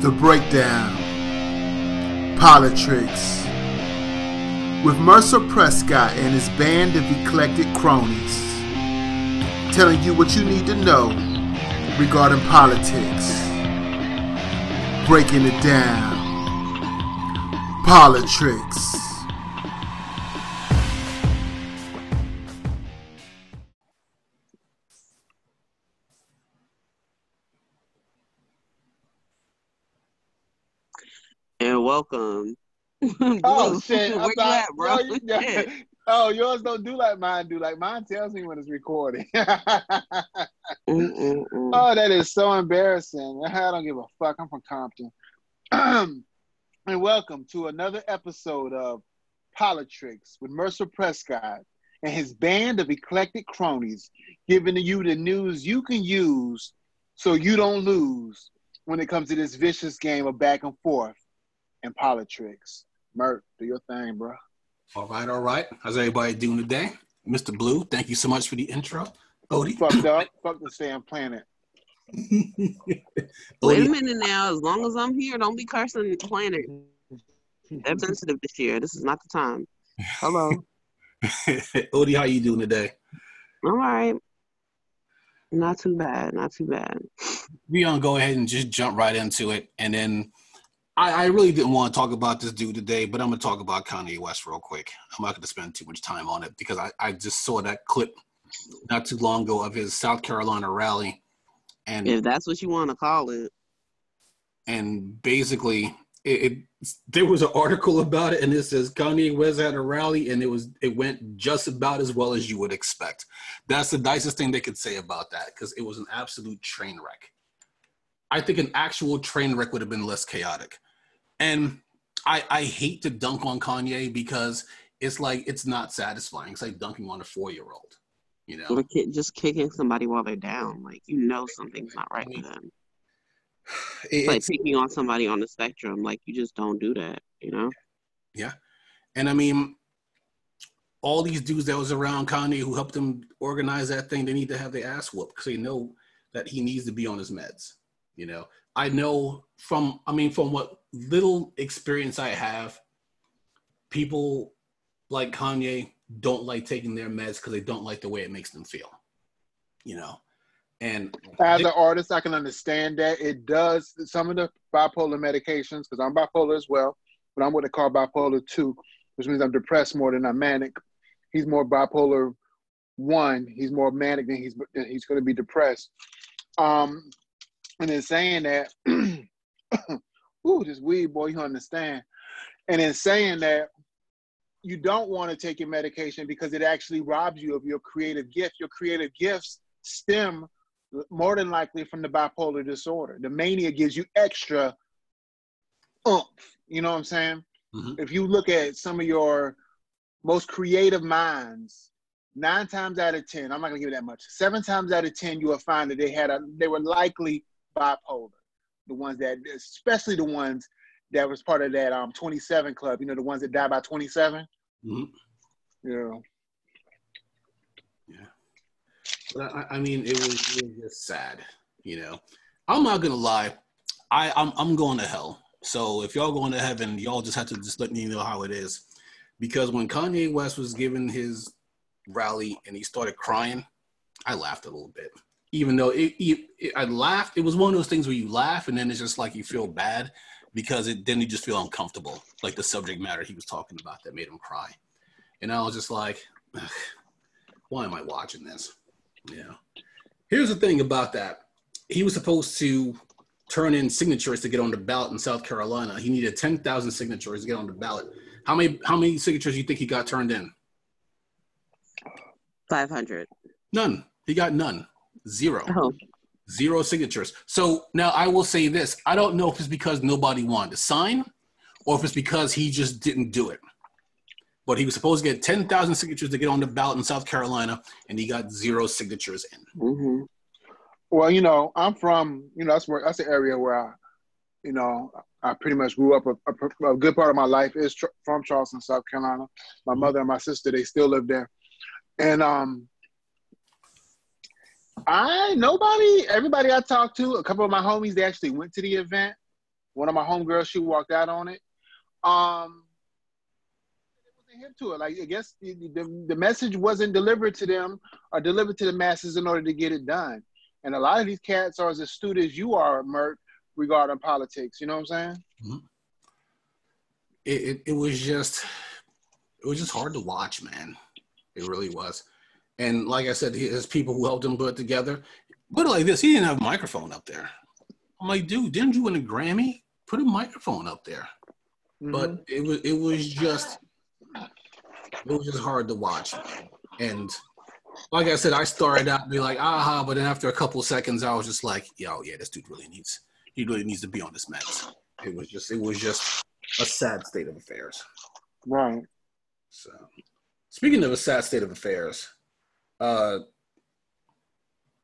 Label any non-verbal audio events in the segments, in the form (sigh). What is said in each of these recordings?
The Breakdown, Politricks, with Mercer Prescott and his band of eclectic cronies, telling you what you need to know regarding politics, breaking it down, Politricks. Welcome. (laughs) Oh shit! (laughs) Where I'm you sorry. at, bro? No, you- Shit. (laughs) oh, yours don't do like mine do. Like mine tells me when it's recording. Oh, that is so embarrassing. I don't give a fuck. I'm from Compton. (clears throat) and welcome to another episode of Politricks with Mercer Prescott and his band of eclectic cronies, giving you the news you can use so you don't lose when it comes to this vicious game of back and forth and Politricks. Mert, do your thing, bro. All right, all right. How's everybody doing today? Mr. Blue, thank you so much for the intro. Odie. Fucked up. Fuck the Sam Planet. (laughs) Wait a Odie, minute now. As long as I'm here, don't be cursing the planet. I'm (laughs) sensitive this year. This is not the time. Hello. (laughs) Odie, how you doing today? All right. Not too bad. Not too bad. We gonna go ahead and just jump right into it, and then I, I really didn't want to talk about this dude today, but I'm gonna talk about Kanye West real quick. I'm not gonna spend too much time on it because I, I just saw that clip not too long ago of his South Carolina rally, and If that's what you want to call it. and basically it, it there was an article about it and it says Kanye West had a rally and it was it went just about as well as you would expect. That's the nicest thing they could say about that because it was an absolute train wreck. I think an actual train wreck would have been less chaotic. And I I hate to dunk on Kanye because it's like it's not satisfying. It's like dunking on a four year old. You know? Or just kicking somebody while they're down. Like, you know something's not right with them. (sighs) It- It's like it's- picking on somebody on the spectrum. Like, you just don't do that, you know? Yeah, and I mean, all these dudes that was around Kanye who helped him organize that thing, they need to have their ass whooped because they know that he needs to be on his meds. You know, I know from, I mean, from what little experience I have, people like Kanye don't like taking their meds because they don't like the way it makes them feel. You know, and As an artist, I can understand that. It does some of the bipolar medications, because I'm bipolar as well, but I'm what they call bipolar 2, which means I'm depressed more than I'm manic. He's more bipolar 1. He's more manic than he's than he's going to be depressed. Um, and in saying that, (clears throat) ooh, this weed, boy, you understand. And in saying that, you don't want to take your medication because it actually robs you of your creative gift. Your creative gifts stem more than likely from the bipolar disorder. The mania gives you extra oomph. You know what I'm saying? Mhm. If you look at some of your most creative minds, nine times out of ten, I'm not gonna give it that much. Seven times out of ten, you will find that they had a they were likely bipolar. The ones that, especially the ones that was part of that um 27 club. You know, the ones that died by 27. mhm. You know, Yeah. But I, I mean, it was, it was just sad, you know. I'm not gonna lie, I I'm I'm going to hell. So if y'all going to heaven, y'all just have to just let me know how it is, because when Kanye West was giving his rally and he started crying, I laughed a little bit. Even though it, it, it- I laughed, it was one of those things where you laugh and then it's just like you feel bad because it then you just feel uncomfortable, like the subject matter he was talking about that made him cry. And I was just like, why am I watching this? Yeah. Here's the thing about that. He was supposed to turn in signatures to get on the ballot in South Carolina. He needed 10,000 signatures to get on the ballot. How many how many signatures do you think he got turned in? 500. None. He got none. Zero. Oh, Zero signatures. So now I will say this. I don't know if it's because nobody wanted to sign or if it's because he just didn't do it. But he was supposed to get 10,000 signatures to get on the ballot in South Carolina, and he got zero signatures in. hmm Well, you know, I'm from, you know, that's where that's the area where I, you know, I pretty much grew up. A, a, a good part of my life is tr- from Charleston, South Carolina. My mother and my sister, they still live there, and um, I nobody, everybody I talked to, a couple of my homies, they actually went to the event. One of my homegirls, she walked out on it. Um, it wasn't hip to it. Like I guess the, the the message wasn't delivered to them or delivered to the masses in order to get it done. And a lot of these cats are as astute as you are, Merk, regarding politics. You know what I'm saying? Mm-hmm. It, it, it was just it was just hard to watch, man. It really was. And like I said, his people who helped him put it together. Put it like this: he didn't have a microphone up there. I'm like, dude, didn't you win a Grammy? Put a microphone up there. Mm-hmm. But it was it was just it was just hard to watch. And like I said, I started out be like, aha, but then after a couple seconds, I was just like, yo, yeah, this dude really needs he really needs to be on this meds. It was just it was just a sad state of affairs. Right. So speaking of a sad state of affairs, uh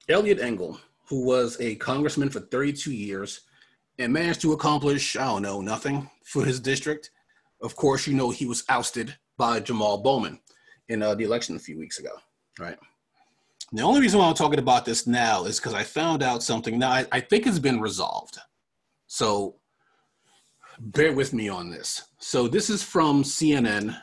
Eliot Engel, who was a congressman for 32 years and managed to accomplish, I don't know, nothing for his district. Of course, you know he was ousted by Jamal Bowman in uh, the election a few weeks ago, right? The only reason why I'm talking about this now is because I found out something. Now, I, I, think it's been resolved. So bear with me on this. So this is from CNN.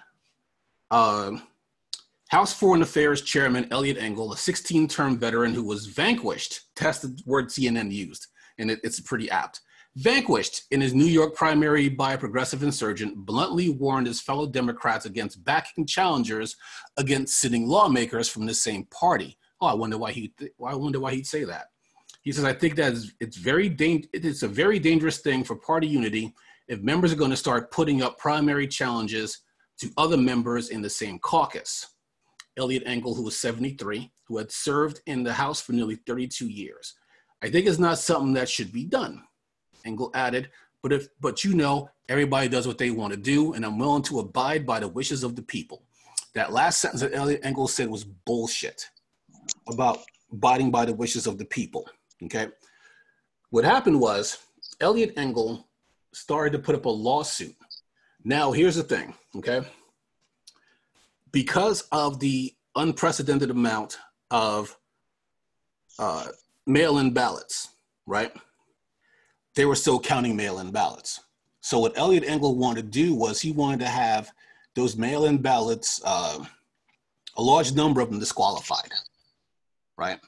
House Foreign Affairs Chairman Eliot Engel, a 16 term veteran who was vanquished, that's the word CNN used, and it, it's pretty apt. Vanquished in his New York primary by a progressive insurgent, bluntly warned his fellow Democrats against backing challengers against sitting lawmakers from the same party. Oh, I wonder why he. Th- I wonder why he'd say that. He says, "I think that it's very dang- it's a very dangerous thing for party unity if members are going to start putting up primary challenges to other members in the same caucus." Eliot Engel, who was 73, who had served in the House for nearly 32 years. I think it's not something that should be done. Engel added, but if but you know, everybody does what they want to do, and I'm willing to abide by the wishes of the people. That last sentence that Eliot Engel said was bullshit about abiding by the wishes of the people. Okay. What happened was Eliot Engel started to put up a lawsuit. Now, here's the thing, okay? Because of the unprecedented amount of uh, mail in ballots, right? they were still counting mail-in ballots. So what Eliot Engel wanted to do was he wanted to have those mail-in ballots, uh, a large number of them disqualified, right?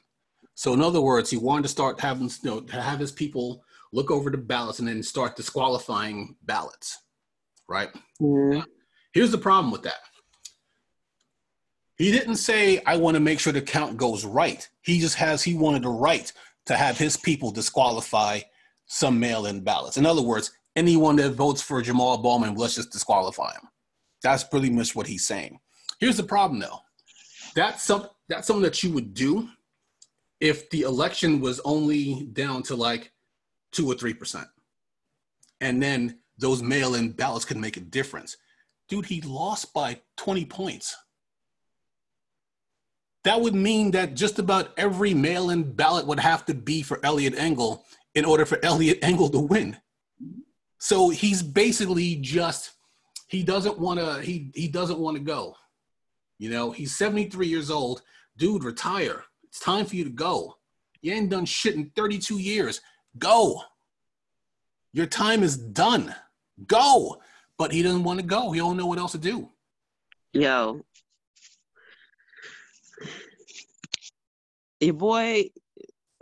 So in other words, he wanted to start having, you know, to have his people look over the ballots and then start disqualifying ballots, right? Mm-hmm. Here's the problem with that. He didn't say, I want to make sure the count goes right. He just has, he wanted the right to have his people disqualify some mail-in ballots. In other words, anyone that votes for Jamal Bowman, let's just disqualify him. That's pretty much what he's saying. Here's the problem, though. That's some that's something that you would do if the election was only down to like two or three percent, and then those mail-in ballots could make a difference. Dude, he lost by 20 points. That would mean that just about every mail-in ballot would have to be for Eliot Engel in order for Eliot Engel to win. So he's basically just he doesn't want to he he doesn't want to go. You know, he's 73 years old. Dude, retire. It's time for you to go. You ain't done shit in 32 years. Go. Your time is done. Go. But he doesn't want to go. He don't know what else to do. Yo. Your boy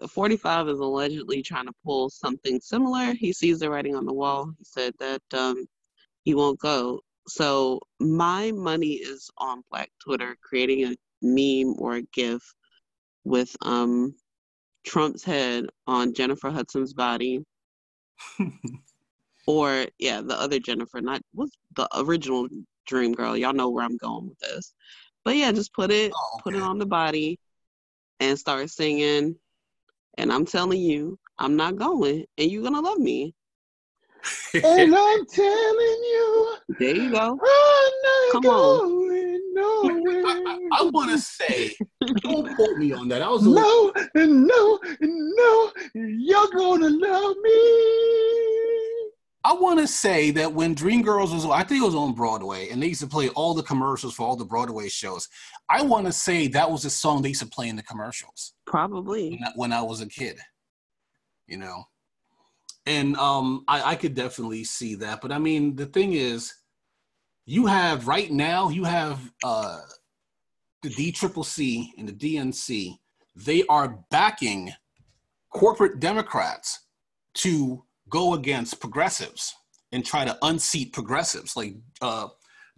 45 is allegedly trying to pull something similar. He sees the writing on the wall. He said that um, he won't go. So my money is on Black Twitter creating a meme or a GIF with um, Trump's head on Jennifer Hudson's body. (laughs) or yeah, the other Jennifer, not what's the original Dream Girl. Y'all know where I'm going with this. But yeah, just put it oh, okay. put it on the body and start singing and I'm telling you, I'm not going, and you're gonna love me. and (laughs) I'm telling you, there you go. Come on. Nowhere. (laughs) I, I, I want to say, don't quote me on that. I was no, and no, and no. You're gonna love me. I want to say that when Dreamgirls was, I think it was on Broadway, and they used to play all the commercials for all the Broadway shows. I want to say that was a song they used to play in the commercials. Probably when I, when I was a kid, you know. And um, I, I could definitely see that. But I mean, the thing is, you have right now, you have uh, the DCCC and the DNC. They are backing corporate Democrats to go against progressives and try to unseat progressives. Like uh,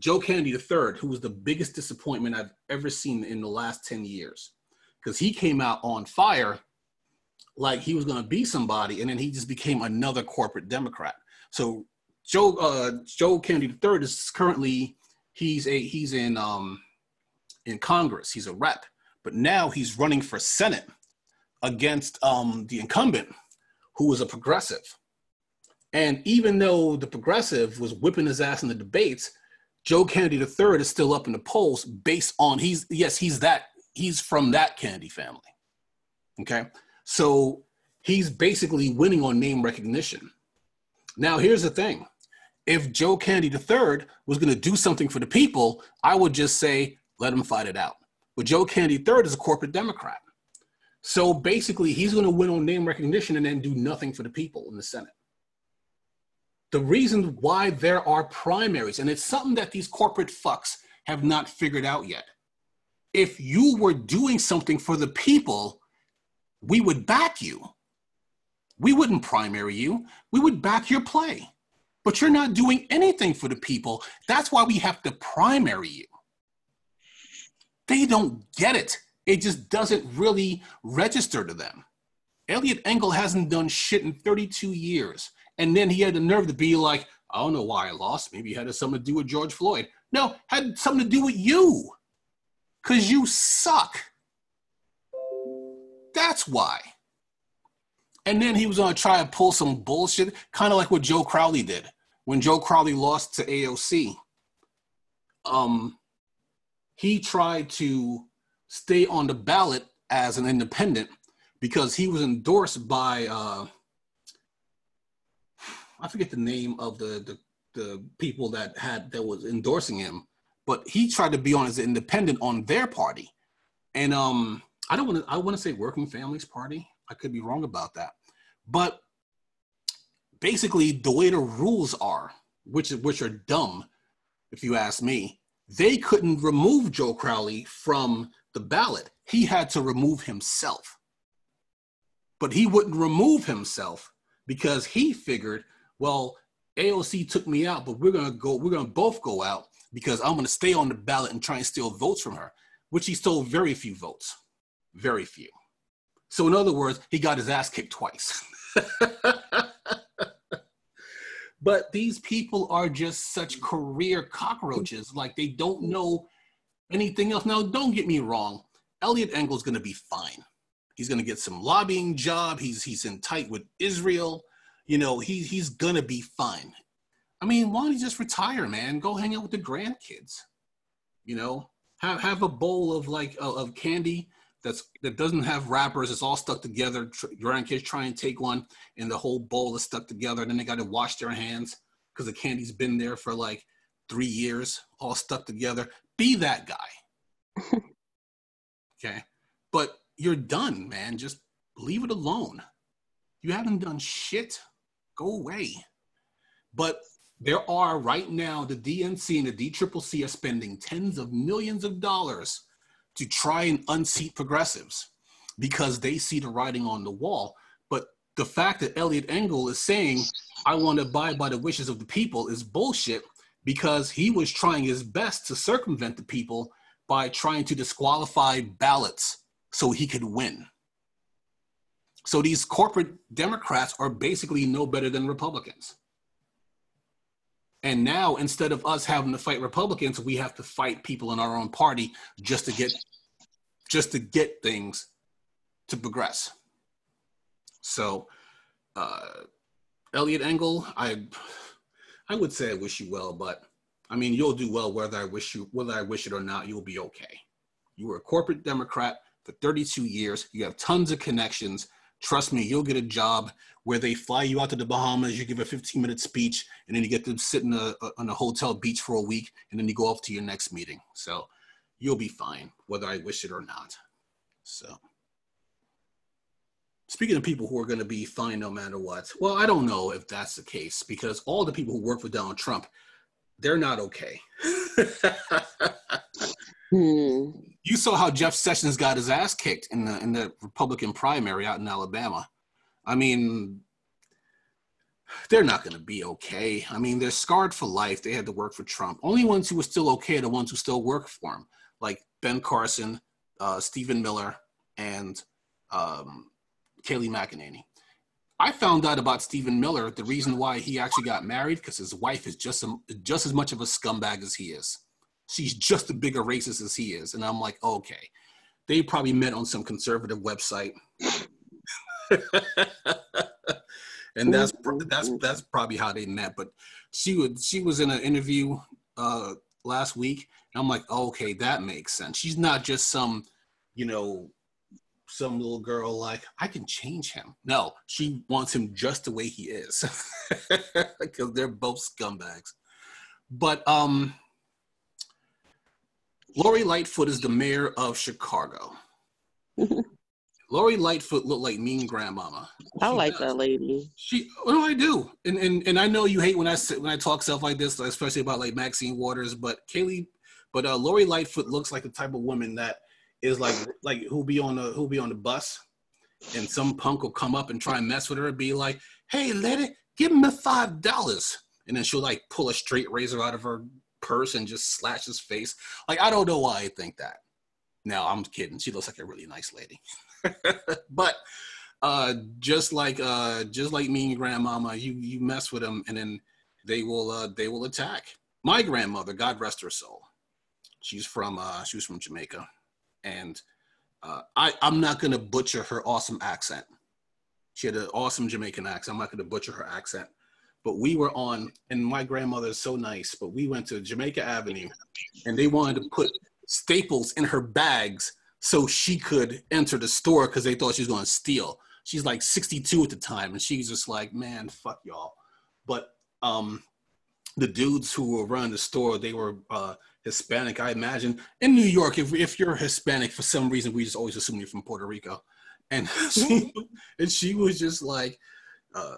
Joe Kennedy III, who was the biggest disappointment I've ever seen in the last 10 years, because he came out on fire like he was going to be somebody, and then he just became another corporate Democrat. So Joe uh, Joe Kennedy III is currently he's a he's in um, in Congress. He's a rep, but now he's running for Senate against um, the incumbent, who was a progressive. And even though the progressive was whipping his ass in the debates, Joe Kennedy III is still up in the polls based on he's yes he's that he's from that Kennedy family. Okay, so he's basically winning on name recognition. Now here's the thing: if Joe Kennedy III was going to do something for the people, I would just say let him fight it out. But Joe Kennedy III is a corporate Democrat. So basically, he's going to win on name recognition and then do nothing for the people in the Senate. The reason why there are primaries, and it's something that these corporate fucks have not figured out yet. If you were doing something for the people, we would back you. We wouldn't primary you, we would back your play. But you're not doing anything for the people. That's why we have to primary you. They don't get it it just doesn't really register to them. Eliot Engel hasn't done shit in 32 years. And then he had the nerve to be like, I don't know why I lost. Maybe it had something to do with George Floyd. No, had something to do with you. Because you suck. That's why. And then he was going to try to pull some bullshit, kind of like what Joe Crowley did when Joe Crowley lost to AOC. Um, he tried to stay on the ballot as an independent because he was endorsed by uh, I forget the name of the, the the people that had that was endorsing him, but he tried to be on as an independent on their party, and um I don't want to I want to say Working Families Party. I could be wrong about that, but basically the way the rules are, which which are dumb, if you ask me, they couldn't remove Joe Crowley from the ballot. He had to remove himself. But he wouldn't remove himself because he figured, well, AOC took me out, but we're gonna go, we're gonna both go out because I'm gonna stay on the ballot and try and steal votes from her, which he stole very few votes. Very few. So in other words, he got his ass kicked twice. (laughs) but these people are just such career cockroaches. Like they don't know anything else. Now, don't get me wrong. Eliot Engel's to be fine. He's to get some lobbying job. He's he's in tight with Israel. You know, he, he's to be fine. I mean, why don't you just retire, man? Go hang out with the grandkids. You know, have have a bowl of like uh, of candy that's that doesn't have wrappers. It's all stuck together. Tr- grandkids try and take one, and the whole bowl is stuck together. And then they got to wash their hands because the candy's been there for like three years, all stuck together. Be that guy. (laughs) okay. But you're done, man. Just leave it alone. You haven't done shit. Go away. But there are right now the DNC and the DCCC are spending tens of millions of dollars to try and unseat progressives because they see the writing on the wall. But the fact that Eliot Engel is saying, I want to abide by the wishes of the people is bullshit because he was trying his best to circumvent the people by trying to disqualify ballots so he could win. So these corporate Democrats are basically no better than Republicans. And now instead of us having to fight Republicans, we have to fight people in our own party just to get just to get things to progress. So uh Eliot Engel, I I would say I wish you well, but I mean, you'll do well whether I wish you whether I wish it or not. You'll be okay. You were a corporate Democrat for 32 years. You have tons of connections. Trust me, you'll get a job where they fly you out to the Bahamas. You give a 15 minute speech, and then you get to sit in a, on a hotel beach for a week, and then you go off to your next meeting. So you'll be fine, whether I wish it or not. So. speaking of people who are going to be fine no matter what, well, I don't know if that's the case because all the people who work for Donald Trump, they're not okay. (laughs) Hmm. You saw how Jeff Sessions got his ass kicked in the in the Republican primary out in Alabama. I mean, they're not going to be okay. I mean, they're scarred for life. They had to work for Trump. Only ones who were still okay are the ones who still work for him, like Ben Carson, uh, Stephen Miller, and um, Kayleigh McEnany. I found out about Stephen Miller. The reason why he actually got married because his wife is just a, just as much of a scumbag as he is. She's just as big a racist as he is, and I'm like, okay, they probably met on some conservative website. (laughs) and that's that's that's probably how they met. But she would she was in an interview uh, last week, and I'm like, oh, okay, that makes sense. She's not just some, you know, some little girl like I can change him. No, she wants him just the way he is (laughs) because they're both scumbags. But um, Lori Lightfoot is the mayor of Chicago. (laughs) Lori Lightfoot looked like mean grandmama. I She like does. that lady. She, well, I do, and and and I know you hate when I say, when I talk stuff like this, especially about like Maxine Waters. But Kaylee, but uh, Lori Lightfoot looks like the type of woman that is like like who'll be on the who'll be on the bus, and some punk will come up and try and mess with her and be like, "Hey, lady, give me five dollars," and then she'll like pull a straight razor out of her purse and just slash his face. Like I don't know why I think that. No, I'm kidding. She looks like a really nice lady. (laughs) but uh just like uh just like me and grandmama you you mess with them and then they will uh they will attack my grandmother god rest her soul she's from uh she was from jamaica and uh i i'm not gonna butcher her awesome accent she had an awesome jamaican accent i'm not gonna butcher her accent but we were on and my grandmother is so nice but we went to jamaica avenue and they wanted to put staples in her bags so she could enter the store because they thought she was going to steal. She's like 62 at the time, and she's just like, man, fuck y'all. But um, the dudes who were running the store, they were uh, Hispanic, I imagine. In New York, if, if you're Hispanic, for some reason, we just always assume you're from Puerto Rico. And (laughs) she, and she was just like, uh,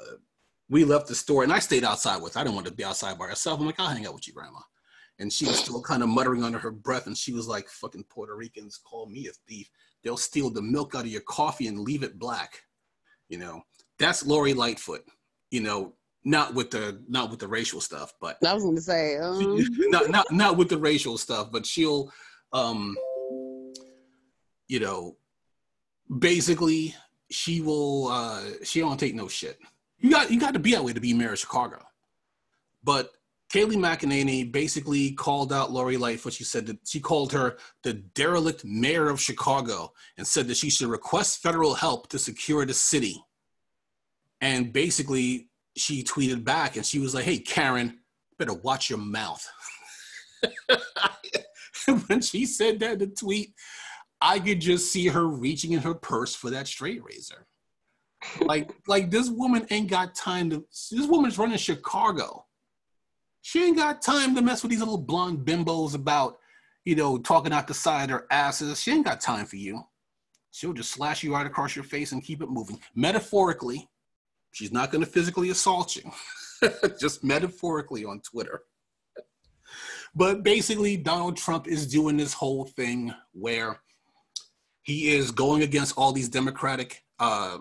we left the store, and I stayed outside with her. I didn't want to be outside by herself. I'm like, I'll hang out with you, Grandma. And she was still kind of muttering under her breath and she was like fucking puerto ricans call me a thief. They'll steal the milk out of your coffee and leave it black. You know that's lori lightfoot you know not with the not with the racial stuff but I was gonna say, um, (laughs) not not not with the racial stuff but she'll um you know basically she will uh she don't take no shit you got you got to be that way to be mayor of chicago but Kayleigh McEnany basically called out Lori Lightfoot. She said that she called her the derelict mayor of Chicago and said that she should request federal help to secure the city. And basically, she tweeted back and she was like, Hey, Karen, better watch your mouth. (laughs) when she said that in the tweet, I could just see her reaching in her purse for that straight razor. Like, like this woman ain't got time to. This woman's running Chicago. She ain't got time to mess with these little blonde bimbos about, you know, talking out the side of their asses. She ain't got time for you. She'll just slash you right across your face and keep it moving. Metaphorically, she's not going to physically assault you, (laughs) just metaphorically on Twitter. But basically, Donald Trump is doing this whole thing where he is going against all these Democratic uh,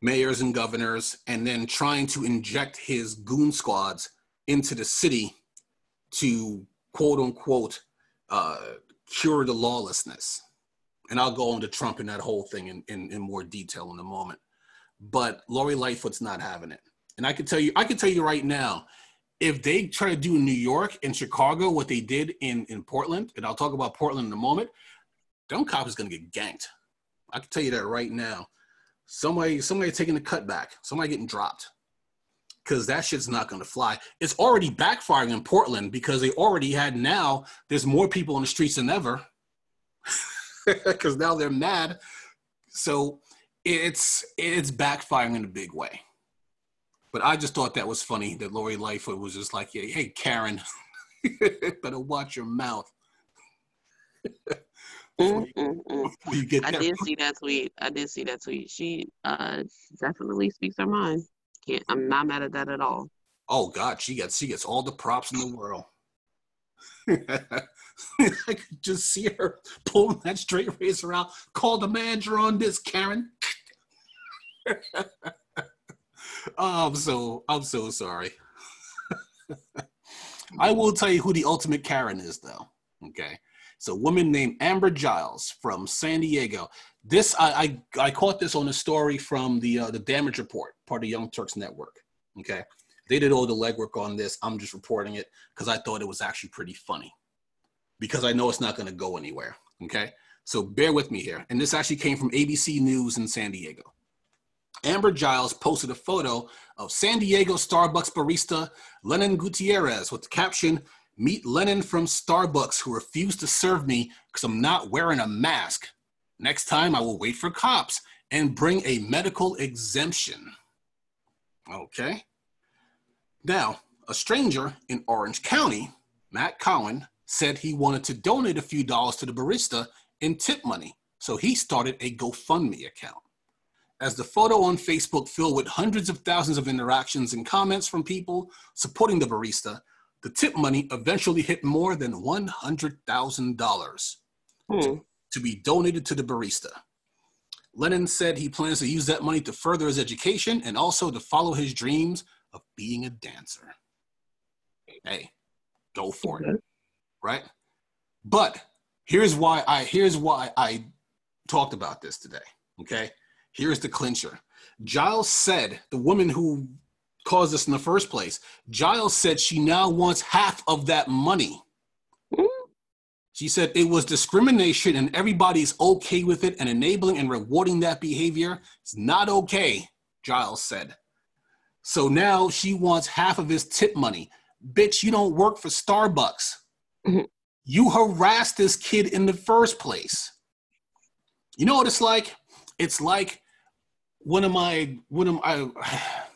mayors and governors and then trying to inject his goon squads into the city to quote unquote uh, cure the lawlessness. And I'll go into Trump and that whole thing in, in, in more detail in a moment. But Lori Lightfoot's not having it. And I can tell you, I can tell you right now, if they try to do in New York and Chicago what they did in, in Portland, and I'll talk about Portland in a moment, them cops is gonna get ganked. I can tell you that right now. Somebody, somebody taking a cutback, somebody getting dropped because that shit's not going to fly. It's already backfiring in Portland because they already had now, there's more people on the streets than ever (laughs) because now they're mad. So it's it's backfiring in a big way. But I just thought that was funny that Lori Lightfoot was just like, hey, Karen, (laughs) better watch your mouth. (laughs) Mm, before you get I there. did see that tweet. I did see that tweet. She uh definitely speaks her mind. Can't I'm not mad at that at all. Oh God, she gets she gets all the props in the world. (laughs) I could just see her pulling that straight razor out. Call the manager on this, Karen. (laughs) oh, I'm so I'm so sorry. (laughs) I will tell you who the ultimate Karen is, though. Okay, it's a woman named Amber Gilles from San Diego. This I I, I caught this on a story from the uh, the Damage Report, part of Young Turks Network. Okay, they did all the legwork on this. I'm just reporting it because I thought it was actually pretty funny. Because I know it's not going to go anywhere. Okay, so bear with me here. And this actually came from ABC News in San Diego. Amber Gilles posted a photo of San Diego Starbucks barista Lennon Gutierrez with the caption, Meet Lennon from Starbucks who refused to serve me because I'm not wearing a mask. Next time I will wait for cops and bring a medical exemption. Okay. Now, a stranger in Orange County, Matt Cowan, said he wanted to donate a few dollars to the barista in tip money. So he started a GoFundMe account. As the photo on Facebook filled with hundreds of thousands of interactions and comments from people supporting the barista, the tip money eventually hit more than $100,000 Hmm. to be donated to the barista. Lennon said he plans to use that money to further his education and also to follow his dreams of being a dancer. Hey, go for it, right? But here's why I here's why I talked about this today. Okay, here's the clincher. Gilles said the woman who caused this in the first place. Gilles said she now wants half of that money. She said it was discrimination and everybody's okay with it and enabling and rewarding that behavior is not okay, Gilles said. So now she wants half of his tip money. Bitch, you don't work for Starbucks. Mhm. You harassed this kid in the first place. You know what it's like? It's like one of my one of my (sighs)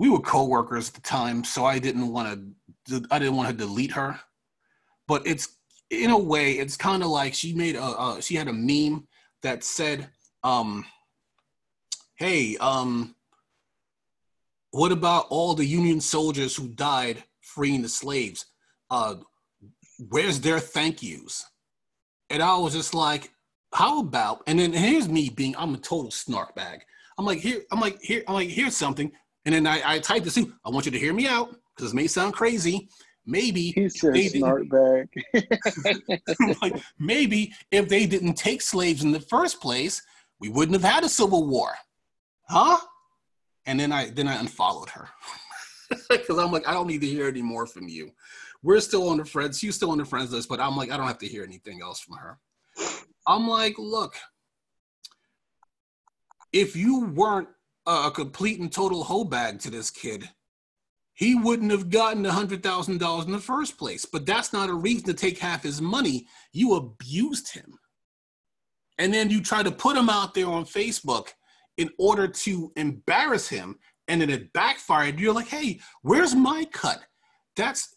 we were co-workers at the time, so I didn't want to I didn't want to delete her. But it's in a way, it's kind of like she made a, she had a meme that said, um, "Hey, um, what about all the Union soldiers who died freeing the slaves? Uh, where's their thank yous?" And I was just like, "How about?" And then here's me being I'm a total snark bag. I'm like, here, I'm like, here, I'm like, here's something. And then I, I typed this in. I want you to hear me out because this may sound crazy. Maybe He said they didn't- smart bag. (laughs) like, maybe if they didn't take slaves in the first place, we wouldn't have had a civil war, huh? And then I then I unfollowed her (laughs) because I'm like, I don't need to hear any more from you. We're still on the friends, she's still on the friends list, but I'm like, I don't have to hear anything else from her. I'm like, look, if you weren't a complete and total hoe bag to this kid, he wouldn't have gotten a hundred thousand dollars in the first place. But that's not a reason to take half his money. You abused him. And then you try to put him out there on Facebook in order to embarrass him, and then it backfired. You're like, hey, where's my cut? That's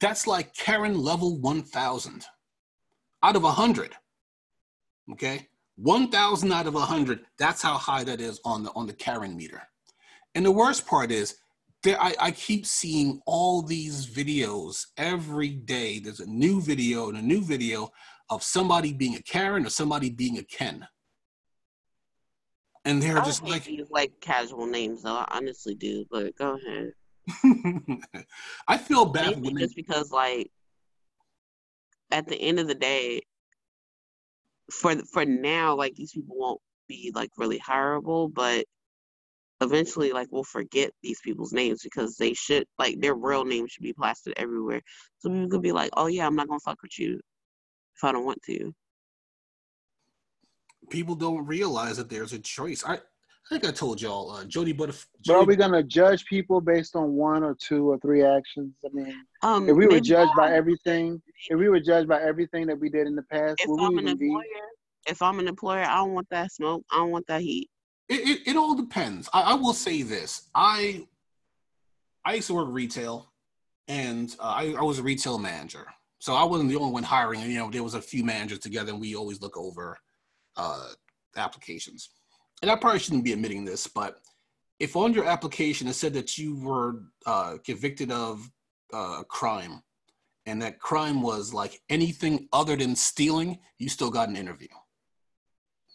that's like Karen level 1000 out of 100. Okay? 1000 out of 100. That's how high that is on the on the Karen meter. And the worst part is there I, I keep seeing all these videos every day. There's a new video and a new video of somebody being a Karen or somebody being a Ken. And they're I just like these like casual names though. I honestly do, but go ahead. (laughs) I feel bad Mainly when they, just because like at the end of the day, for for now, like these people won't be like really hireable, but eventually like we'll forget these people's names because they should like their real names should be plastered everywhere. So people could be like, Oh yeah, I'm not gonna fuck with you if I don't want to. people don't realize that there's a choice. I, I think I told y'all, uh, Jody Butterf- But are we gonna judge people based on one or two or three actions? I mean, Um if we were judged by everything, if we were judged by everything that we did in the past, if would I'm we an even be? employer, if I'm an employer, I don't want that smoke. I don't want that heat. it, it, it all depends. I, I will say this. I I used to work retail and uh, I, I was a retail manager. So I wasn't the only one hiring. You know, there was a few managers together, and we always look over uh, applications. And I probably shouldn't be admitting this, but if on your application it said that you were uh, convicted of uh, a crime, and that crime was like anything other than stealing, you still got an interview.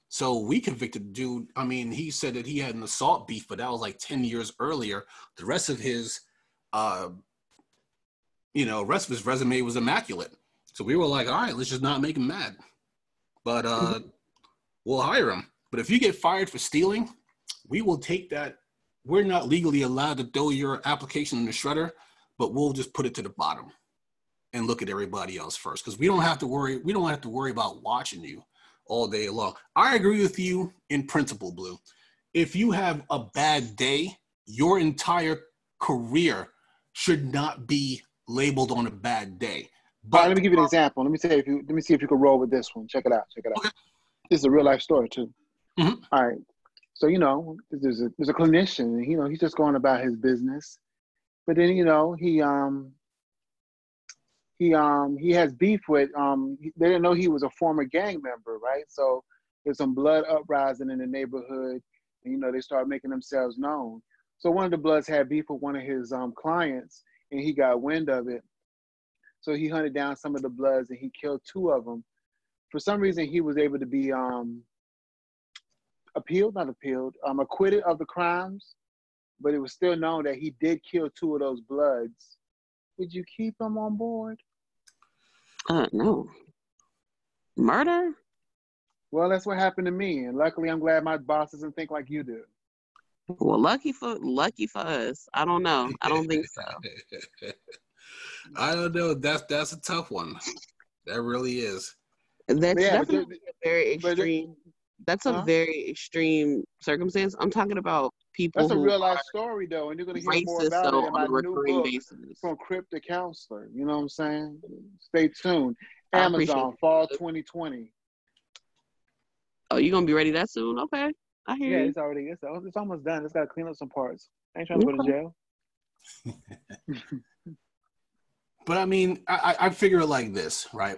So we convicted dude. I mean, he said that he had an assault beef, but that was like 10 years earlier. The rest of his, uh, you know, rest of his resume was immaculate. So we were like, all right, let's just not make him mad. But uh, we'll hire him. But if you get fired for stealing, we will take that. We're not legally allowed to throw your application in the shredder, but we'll just put it to the bottom and look at everybody else first because we don't have to worry. We don't have to worry about watching you all day long. I agree with you in principle, Blue. If you have a bad day, your entire career should not be labeled on a bad day. But let me give you an example. Let me say if you let me see if you can roll with this one. Check it out. Check it out. Okay. This is a real life story too. Mm-hmm. All right. So you know, there's a there's a clinician, and you know he's just going about his business, but then you know he um he um he has beef with um they didn't know he was a former gang member, right? So there's some blood uprising in the neighborhood, and you know they start making themselves known. So one of the Bloods had beef with one of his um clients, and he got wind of it. So he hunted down some of the Bloods and he killed two of them. For some reason, he was able to be um appealed, not appealed, um acquitted of the crimes, but it was still known that he did kill two of those Bloods. Would you keep him on board? Uh, no. Murder? Well, that's what happened to me, and luckily, I'm glad my boss doesn't think like you do. Well, lucky for lucky for us. I don't know. I don't think so. (laughs) I don't know. That's that's a tough one. That really is. That's yeah, definitely a very extreme. That's a huh? very extreme circumstance. I'm talking about people. That's a real life story, though, and you're gonna hear more about it in my new book basis. from Crypt the Counselor. You know what I'm saying? Stay tuned. Amazon fall 2020. Oh, you gonna be ready that soon? Okay, I hear. Yeah, you. it's already it's, it's almost done. It's got to clean up some parts. I ain't trying to go to jail. (laughs) but I mean, I, I figure it like this, right?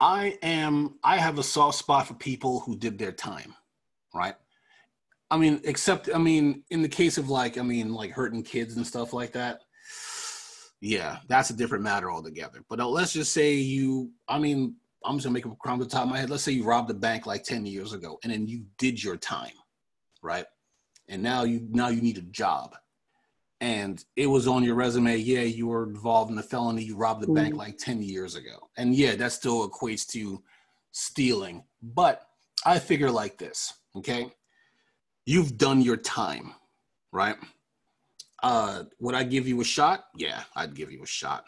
I am I have a soft spot for people who did their time, right? I mean, except I mean, in the case of like I mean, like hurting kids and stuff like that. Yeah, that's a different matter altogether. But uh, let's just say you, I mean, I'm just gonna make a crumb to the top of my head. Let's say you robbed a bank like 10 years ago and then you did your time, right? And now you now you need a job and it was on your resume, yeah, you were involved in a felony, you robbed the mm-hmm. bank like 10 years ago. And yeah, that still equates to stealing. But I figure like this, okay? You've done your time, right? Uh, would I give you a shot? Yeah, I'd give you a shot.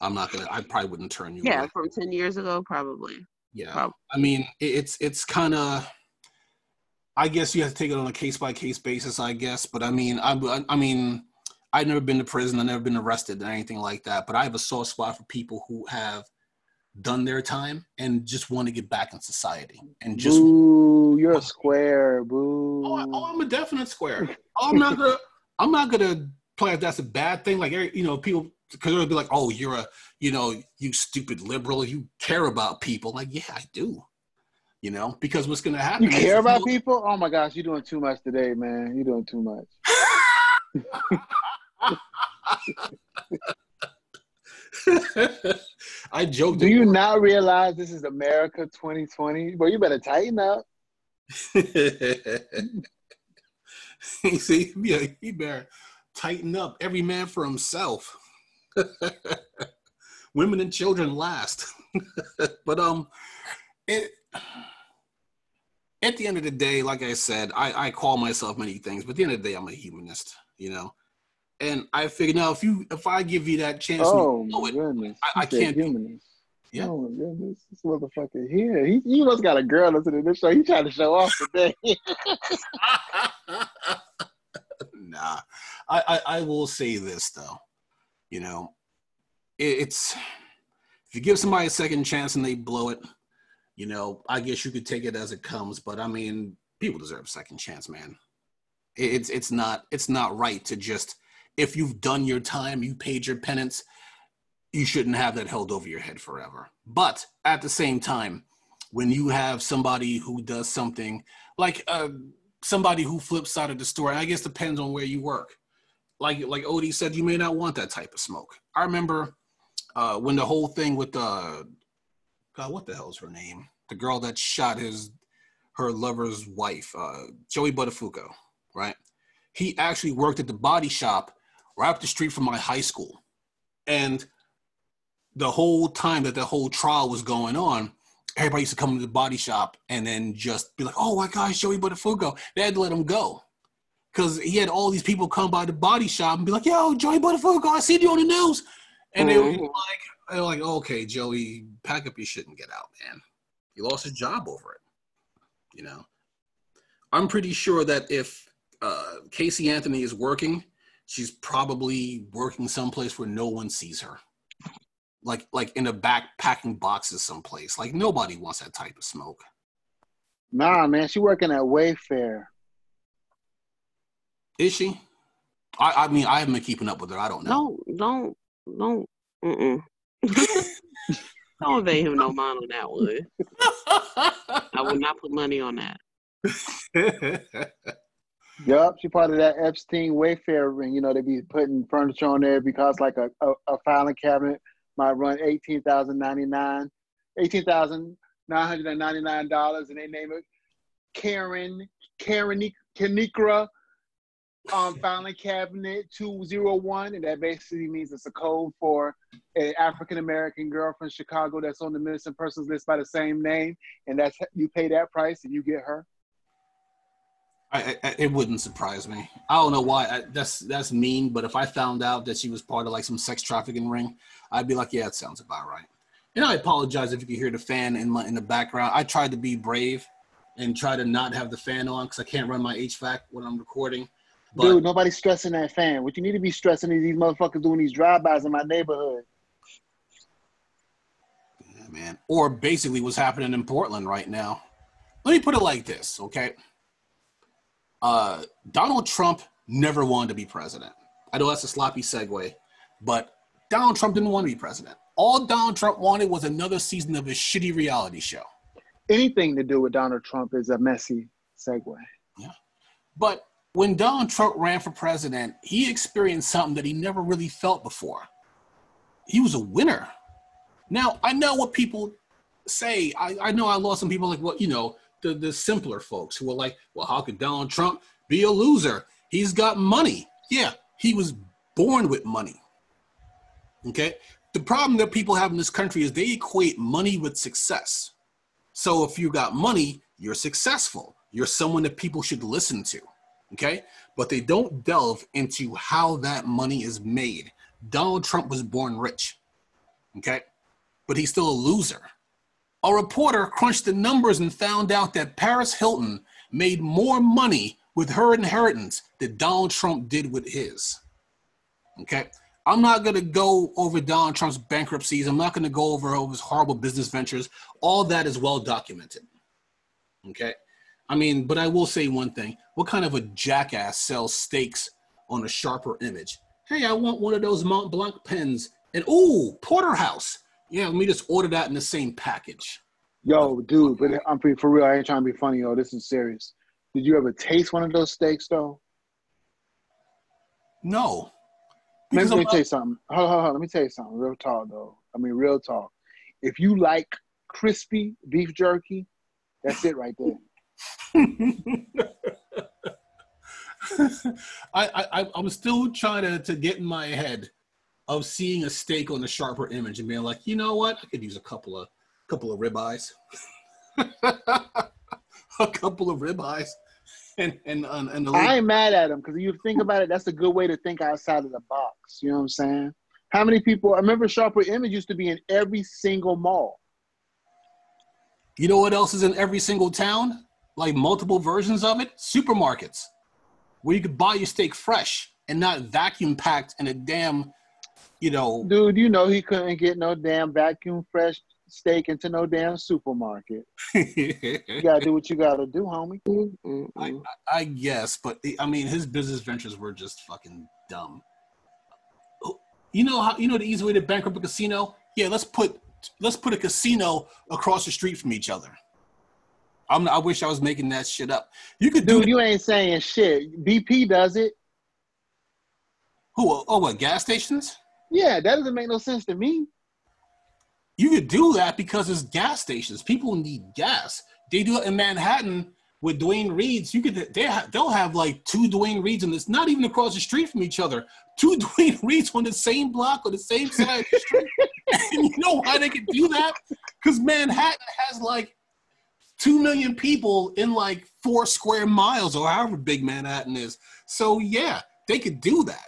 I'm not gonna. I probably wouldn't turn you. Yeah, away. from ten years ago, probably. Yeah, probably. I mean, it's it's kind of. I guess you have to take it on a case by case basis. I guess, but I mean, I I mean, I've never been to prison. I've never been arrested or anything like that. But I have a soft spot for people who have done their time and just want to get back in society and just. Boo! You're a square. Boo! Oh, oh I'm a definite square. Oh, I'm not gonna. I'm not gonna play if that's a bad thing. Like you know, people because it'll be like, oh, you're a, you know, you stupid liberal. You care about people. Like, yeah, I do. You know, because what's gonna happen? You care about people? Oh my gosh, you're doing too much today, man. You're doing too much. (laughs) I joke. Do you not realize this is America 2020? Well, you better tighten up. (laughs) See, yeah, he better tighten up. Every man for himself. (laughs) Women and children last. (laughs) but um, it. At the end of the day, like I said, I, I call myself many things, but at the end of the day, I'm a humanist. You know, and I figured now if you if I give you that chance, oh my it, goodness, I, I can't. Humanist. Yeah. Oh my goodness, this motherfucker here. He, he must got a girl listening to this show. He trying to show off today. (laughs) (laughs) nah, I, I, I will say this though. You know, it, it's if you give somebody a second chance and they blow it, you know, I guess you could take it as it comes. But I mean, people deserve a second chance, man. It, it's it's not it's not right to just if you've done your time, you paid your penance, you shouldn't have that held over your head forever. But at the same time, when you have somebody who does something like uh, somebody who flips out of the store, I guess depends on where you work. Like like Odie said, you may not want that type of smoke. I remember uh, when the whole thing with uh, God, what the hell's her name? The girl that shot his her lover's wife, uh, Joey Buttafuoco, right? He actually worked at the body shop right up the street from my high school, and the whole time that the whole trial was going on, everybody used to come to the body shop and then just be like, "Oh my gosh, Joey Buttafuoco!" They had to let him go because he had all these people come by the body shop and be like, "Yo, Joey Buttafuoco, I see you on the news," and mm-hmm. they were like, "They're like, okay, Joey, pack up your shit and get out, man. You lost his job over it." You know, I'm pretty sure that if uh, Casey Anthony is working, she's probably working someplace where no one sees her like like in a back packing boxes someplace. Like nobody wants that type of smoke. Nah, man, she working at Wayfair. Is she? I, I mean, I haven't been keeping up with her. I don't know. Don't, don't, don't. Mm-mm. (laughs) don't pay him no mind on that one. (laughs) I would not put money on that. (laughs) Yup, she part of that Epstein Wayfair ring. You know, they be putting furniture on there because like a, a, a filing cabinet might run eighteen thousand ninety nine, eighteen thousand nine hundred and ninety nine dollars, and they name it Karen Karen Kanikra um, filing cabinet 201, and that basically means it's a code for an African American girl from Chicago that's on the missing persons list by the same name, and that's you pay that price and you get her. I, I, it wouldn't surprise me. I don't know why. I, that's that's mean, but if I found out that she was part of like some sex trafficking ring, I'd be like, yeah, it sounds about right. And I apologize if you can hear the fan in my in the background. I tried to be brave and try to not have the fan on because I can't run my HVAC when I'm recording. But, Dude, nobody's stressing that fan. What you need to be stressing is these motherfuckers doing these drive-bys in my neighborhood. Yeah, man. Or basically what's happening in Portland right now. Let me put it like this, okay? Uh, Donald Trump never wanted to be president. I know that's a sloppy segue, but Donald Trump didn't want to be president. All Donald Trump wanted was another season of his shitty reality show. Anything to do with Donald Trump is a messy segue. Yeah. But when Donald Trump ran for president, he experienced something that he never really felt before. He was a winner. Now, I know what people say. I, I know I lost some people like well, you know, the, the simpler folks who were like, well, how could Donald Trump be a loser? He's got money. Yeah, he was born with money. Okay. The problem that people have in this country is they equate money with success. So if you got money, you're successful. You're someone that people should listen to. Okay. But they don't delve into how that money is made. Donald Trump was born rich. Okay. But he's still a loser. A reporter crunched the numbers and found out that Paris Hilton made more money with her inheritance than Donald Trump did with his. Okay. I'm not going to go over Donald Trump's bankruptcies. I'm not going to go over all his horrible business ventures. All that is well documented. Okay. I mean, but I will say one thing. What kind of a jackass sells steaks on a sharper image? Hey, I want one of those Mont Blanc pens. And ooh, porterhouse. Yeah, let me just order that in the same package. Yo, dude, but I'm for real. I ain't trying to be funny, yo. This is serious. Did you ever taste one of those steaks, though? No. Let me, let me tell you something. Hold, hold, hold. Let me tell you something. Real talk, though. I mean, real talk. If you like crispy beef jerky, that's it right there. (laughs) I, I I'm still trying to, to get in my head of seeing a steak on the sharper image and being like, you know what, I could use a couple of couple of ribeyes, (laughs) a couple of ribeyes and and and the I ain't mad at him because you think about it, that's a good way to think outside of the box. You know what I'm saying? How many people? I remember Sharper Image used to be in every single mall. You know what else is in every single town? Like multiple versions of it? Supermarkets, where you could buy your steak fresh and not vacuum packed in a damn, you know. Dude, you know he couldn't get no damn vacuum fresh steak into no damn supermarket. you gotta do what you gotta do, homie. (laughs) I, I, guess, but I mean, his business ventures were just fucking dumb. You know how you know the easy way to bankrupt a casino? Yeah, let's put let's put a casino across the street from each other. I'm, I wish I was making that shit up. You could do Dude, you ain't saying shit. BP does it. who? Oh, what gas stations? Yeah, that doesn't make no sense to me. You could do that because it's gas stations. People need gas. They do it in Manhattan with Duane Reades. You could they ha- they'll have like two Duane Reades and it's not even across the street from each other. Two (laughs) Duane Reades on the same block or the same side of the street. (laughs) and you know why they could do that? Because Manhattan has like two million people in like four square miles or however big Manhattan is. So yeah, they could do that.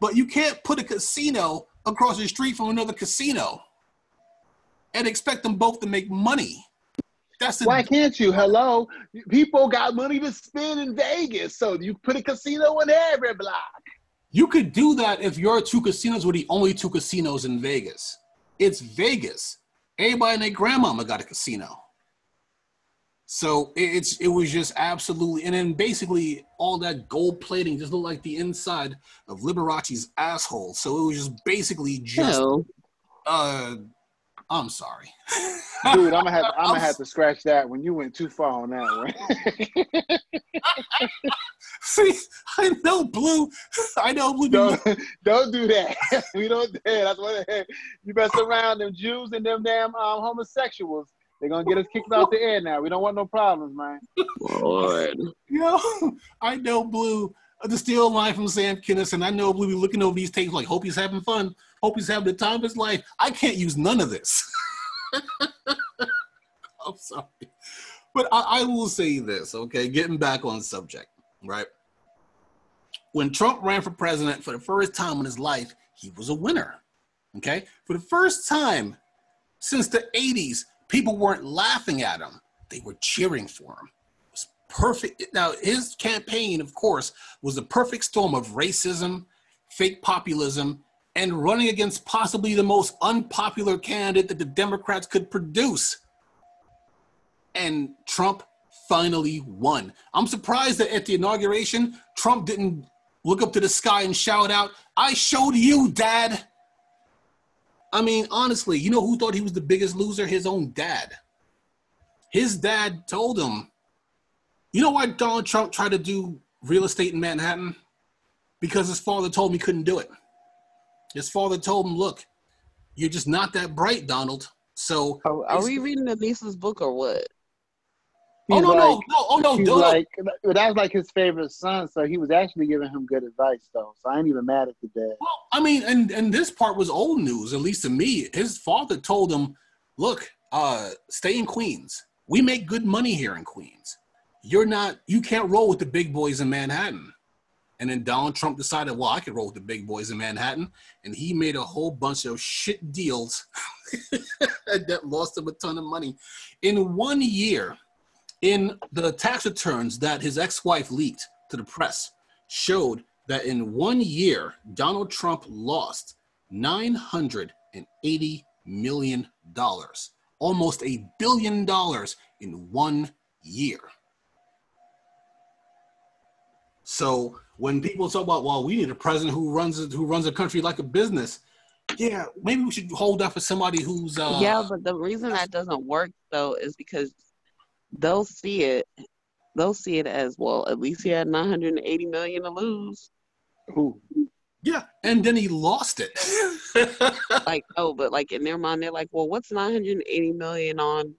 But you can't put a casino across the street from another casino and expect them both to make money. That's the Why can't you? Hello, people got money to spend in Vegas, so you put a casino in every block. You could do that if your two casinos were the only two casinos in Vegas. It's Vegas. Everybody and their grandmama got a casino. So it- it's it was just absolutely and then basically all that gold plating just looked like the inside of Liberace's asshole. So it was just basically just No. uh I'm sorry. (laughs) Dude, I'm gonna have I'm gonna have to scratch that when you went too far on that one. (laughs) See, I know blue. (laughs) I know blue. don't don't do that. we don't do that. That's what you mess around them Jews and them damn um, homosexuals. They're gonna get us kicked off the air now. We don't want no problems, man. Lord. Yo, I know Blue uh, to steal a line from Sam Kinison. I know Blue be looking over these tapes like, hope he's having fun. Hope he's having the time of his life. I can't use none of this. (laughs) I'm sorry. But I, I will say this, okay? Getting back on subject, right? When Trump ran for president for the first time in his life, he was a winner. Okay? For the first time since the 80s, people weren't laughing at him, they were cheering for him It was perfect. Now, his campaign, of course, was a perfect storm of racism, fake populism, and running against possibly the most unpopular candidate that the Democrats could produce. And Trump finally won. I'm surprised that at the inauguration, Trump didn't look up to the sky and shout out, I showed you, Dad. I mean, honestly, you know who thought he was the biggest loser? His own dad. His dad told him, you know why Donald Trump tried to do real estate in Manhattan? Because his father told him he couldn't do it. His father told him, look, you're just not that bright, Donald. So Are, are we reading Anissa's book or what? Oh no, no, like- no, oh no, He's no, like that was like his favorite son, so he was actually giving him good advice though. So I ain't even mad at the dad. Well, I mean, and and this part was old news, at least to me. His father told him, "Look, uh, stay in Queens. We make good money here in Queens. You're not. You can't roll with the big boys in Manhattan." And then Donald Trump decided, "Well, I could roll with the big boys in Manhattan," and he made a whole bunch of shit deals (laughs) that lost him a ton of money in one year. In the tax returns that his ex-wife leaked to the press, showed that in one year, Donald Trump lost $980 million, almost a billion dollars in one year. So when people talk about, well, we need a president who runs who runs a country like a business, yeah, maybe we should hold that for somebody who's uh, yeah, but the reason that doesn't work though is because they'll see it. They'll see it as well. At least he had 980 million to lose. Who? yeah, and then he lost it. (laughs) Like, oh, but like in their mind, they're like, well, what's 980 million on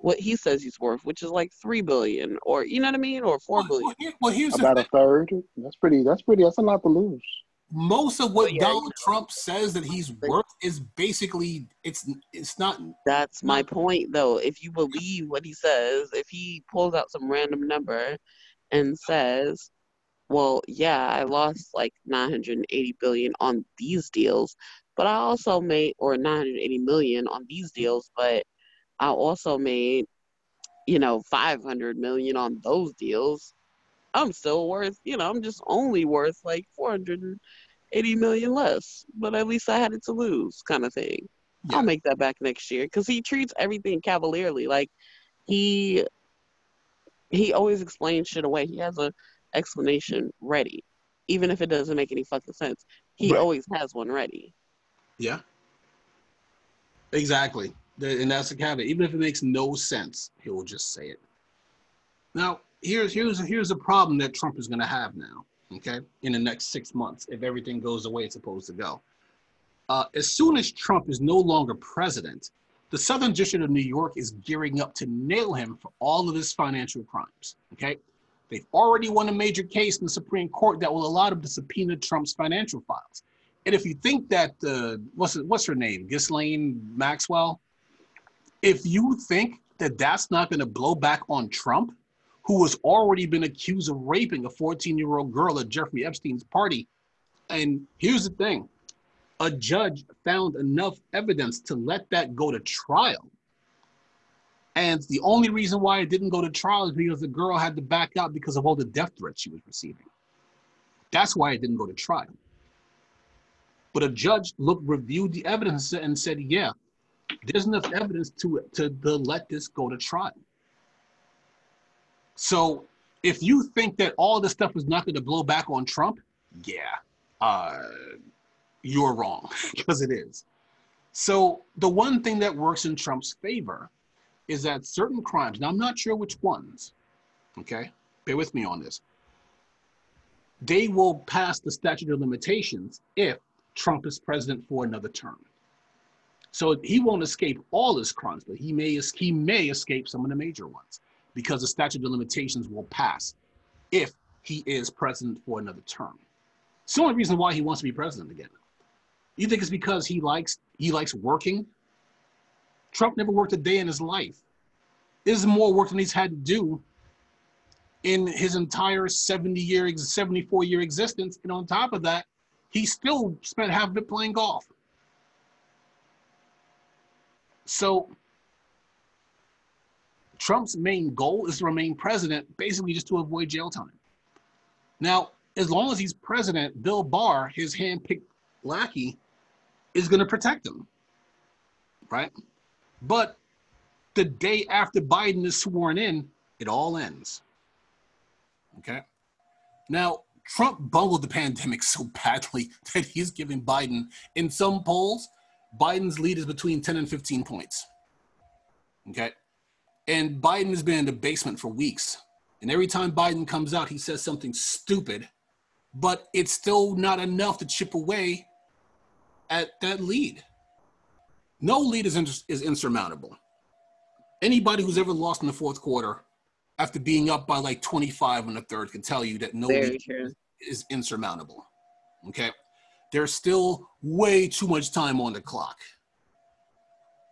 what he says he's worth, which is like three billion, or you know what I mean, or four billion. Well, here- well, here's About a third. That's pretty. That's pretty. That's a lot to lose. Most of what yeah, Donald Trump says that he's worth is basically it's it's not That's my point, though. If you believe what he says, if he pulls out some random number and says, "Well, yeah, I lost like 980 billion on these deals, but I also made or 980 million on these deals, but I also made, you know, 500 million on those deals." I'm still worth, you know, I'm just only worth like 480 million less, but at least I had it to lose, kind of thing. Yeah. I'll make that back next year because he treats everything cavalierly. Like he he always explains shit away. He has a explanation ready. even if it doesn't make any fucking sense. He Right. always has one ready. Yeah. Exactly. And that's the caveat. Even if it makes no sense, he will just say it. Now, here's here's here's a problem that Trump is going to have now. Okay, in the next six months, if everything goes the way it's supposed to go. Uh, as soon as Trump is no longer president, the Southern District of New York is gearing up to nail him for all of his financial crimes. Okay, they've already won a major case in the Supreme Court that will allow them to subpoena Trump's financial files. And if you think that uh, what's what's her name, Ghislaine Maxwell, if you think that that's not going to blow back on Trump, who has already been accused of raping a 14-year-old girl at Jeffrey Epstein's party, and here's the thing: a judge found enough evidence to let that go to trial. And the only reason why it didn't go to trial is because the girl had to back out because of all the death threats she was receiving. That's why it didn't go to trial. But a judge looked, reviewed the evidence and said, yeah, there's enough evidence to, to, to let this go to trial. So if you think that all this stuff is not going to blow back on Trump, yeah, uh, you're wrong (laughs) because it is. So the one thing that works in Trump's favor is that certain crimes, now I'm not sure which ones, okay, bear with me on this, they will pass the statute of limitations if Trump is president for another term. So he won't escape all his crimes, but he may he may escape some of the major ones because the statute of limitations will pass if he is president for another term. It's the only reason why he wants to be president again. You think it's because he likes he likes working? Trump never worked a day in his life. This is more work than he's had to do in his entire 70 year 74 year existence and on top of that he still spent half of it playing golf so trump's main goal is to remain president basically just to avoid jail time now as long as he's president bill barr his hand-picked lackey is going to protect him right but the day after biden is sworn in it all ends Okay. Now, Trump bungled the pandemic so badly (laughs) that he's giving Biden, in some polls, Biden's lead is between 10 and 15 points. Okay. And Biden has been in the basement for weeks. And every time Biden comes out, he says something stupid, but it's still not enough to chip away at that lead. No lead is, ins- is insurmountable. Anybody who's ever lost in the fourth quarter after being up by like 25 in the third can tell you that no Very lead true. is insurmountable. Okay. There's still way too much time on the clock.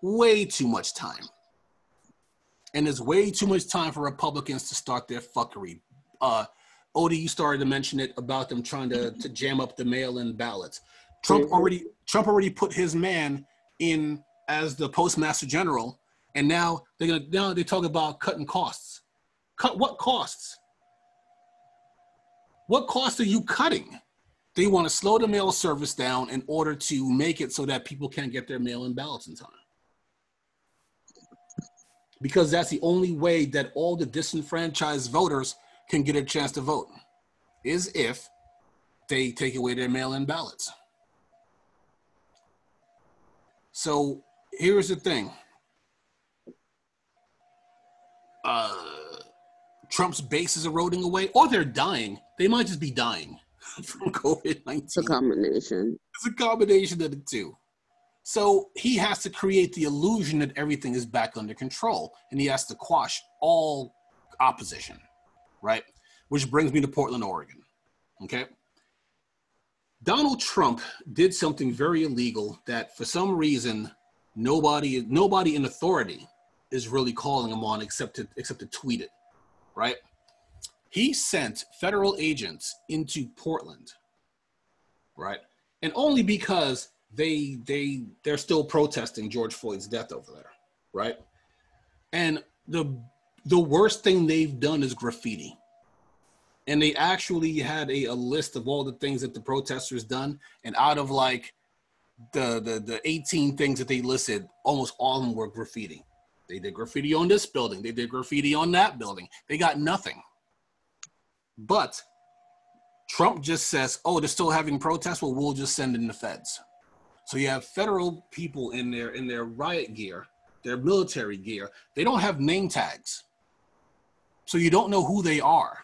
Way too much time. And there's way too much time for Republicans to start their fuckery. Uh, Odie, you started to mention it about them trying to, to jam up the mail-in ballots. Trump already Trump already put his man in as the postmaster general, and now they're gonna now they talk about cutting costs. Cut what costs? What costs are you cutting? They want to slow the mail service down in order to make it so that people can't get their mail in ballots in time. Because that's the only way that all the disenfranchised voters can get a chance to vote, is if they take away their mail in ballots. So here's the thing. Uh, Trump's base is eroding away, or they're dying. They might just be dying (laughs) from COVID 19. It's a combination. It's a combination of the two. So he has to create the illusion that everything is back under control, and he has to quash all opposition, right? Which brings me to Portland, Oregon. Okay. Donald Trump did something very illegal that, for some reason, nobody nobody in authority is really calling him on except to except to tweet it, right? He sent federal agents into Portland, right? And only because they they they're still protesting George Floyd's death over there, right? And the the worst thing they've done is graffiti. And they actually had a, a list of all the things that the protesters done, and out of like the, the the 18 things that they listed, almost all of them were graffiti. They did graffiti on this building, they did graffiti on that building. They got nothing. But Trump just says, "Oh, they're still having protests. Well, we'll just send in the feds." So you have federal people in their in their riot gear, their military gear. They don't have name tags, so you don't know who they are,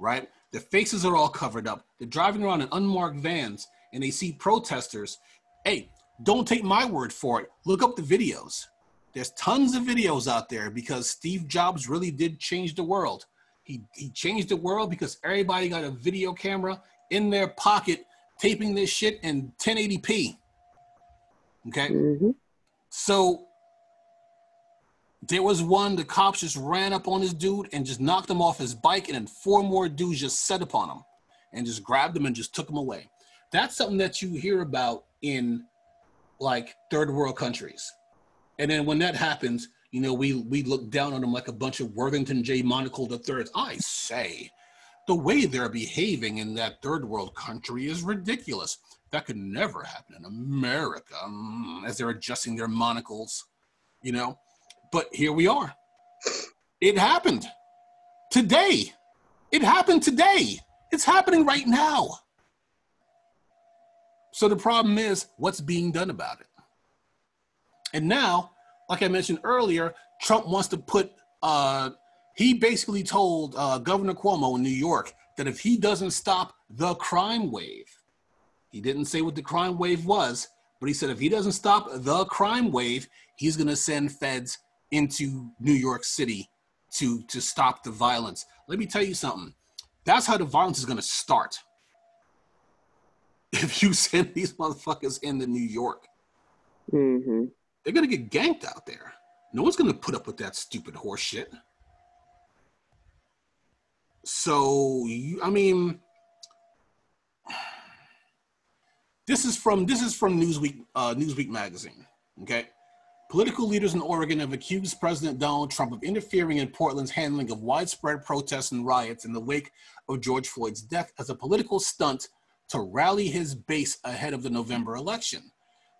right? Their faces are all covered up. They're driving around in unmarked vans, and they see protesters. Hey, don't take my word for it. Look up the videos. There's tons of videos out there because Steve Jobs really did change the world. He, he changed the world because everybody got a video camera in their pocket taping this shit in 1080p. Okay. Mm-hmm. So there was one, the cops just ran up on this dude and just knocked him off his bike, and then four more dudes just set upon him and just grabbed him and just took him away. That's something that you hear about in like third world countries. And then when that happens, you know, we we look down on them like a bunch of Worthington J. Monocle the third. I say, the way they're behaving in that third world country is ridiculous. That could never happen in America, mm, as they're adjusting their monocles, you know. But here we are. It happened today. It happened today. It's happening right now. So the problem is, what's being done about it? And now like I mentioned earlier, Trump wants to put. Uh, he basically told uh, Governor Cuomo in New York that if he doesn't stop the crime wave, he didn't say what the crime wave was, but he said if he doesn't stop the crime wave, he's going to send feds into New York City to to stop the violence. Let me tell you something. That's how the violence is going to start. (laughs) If you send these motherfuckers into New York. Mm-hmm they're gonna get ganked out there. No one's gonna put up with that stupid horse shit. So I mean, this is from this is from Newsweek uh, Newsweek magazine. Okay, political leaders in Oregon have accused President Donald Trump of interfering in Portland's handling of widespread protests and riots in the wake of George Floyd's death as a political stunt to rally his base ahead of the November election.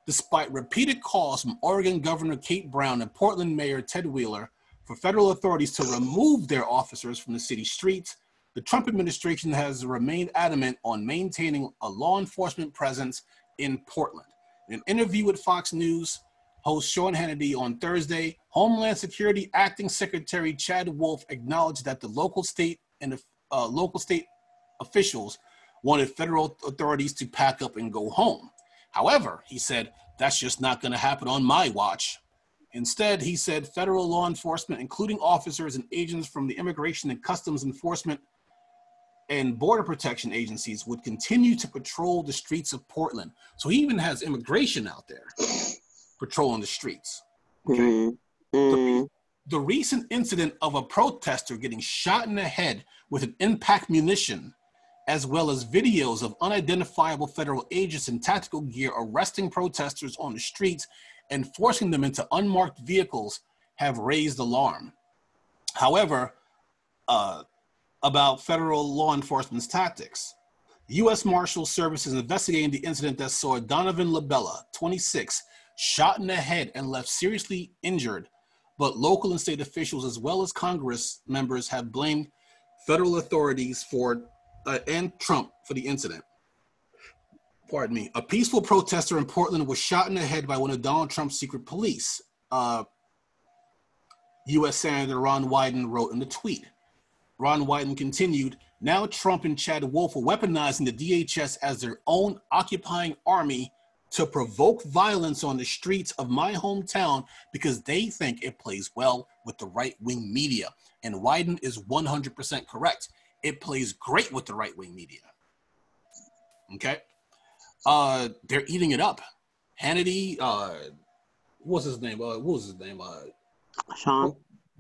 Despite repeated calls from Oregon Governor Kate Brown and Portland Mayor Ted Wheeler for federal authorities to remove their officers from the city streets, the Trump administration has remained adamant on maintaining a law enforcement presence in Portland. In an interview with Fox News host Sean Hannity on Thursday, Homeland Security Acting Secretary Chad Wolf acknowledged that the local state and uh, local state officials wanted federal authorities to pack up and go home. However, he said, that's just not going to happen on my watch. Instead, he said federal law enforcement, including officers and agents from the Immigration and Customs Enforcement and Border Protection agencies, would continue to patrol the streets of Portland. So he even has immigration out there patrolling the streets. Okay. Mm-hmm. The, the recent incident of a protester getting shot in the head with an impact munition as well as videos of unidentifiable federal agents in tactical gear arresting protesters on the streets and forcing them into unmarked vehicles have raised alarm. However, uh, about federal law enforcement's tactics. U.S. Marshals Service is investigating the incident that saw Donovan LaBella, 26, shot in the head and left seriously injured, but local and state officials, as well as Congress members, have blamed federal authorities for uh, and Trump for the incident. Pardon me. A peaceful protester in Portland was shot in the head by one of Donald Trump's secret police. Uh, U.S. Senator Ron Wyden wrote in the tweet. Ron Wyden continued, now Trump and Chad Wolf are weaponizing the DHS as their own occupying army to provoke violence on the streets of my hometown because they think it plays well with the right wing media. And Wyden is 100% correct it plays great with the right wing media. Okay. Uh, they're eating it up. Hannity, uh, what's his name? Uh, what was his name? Uh, Sean.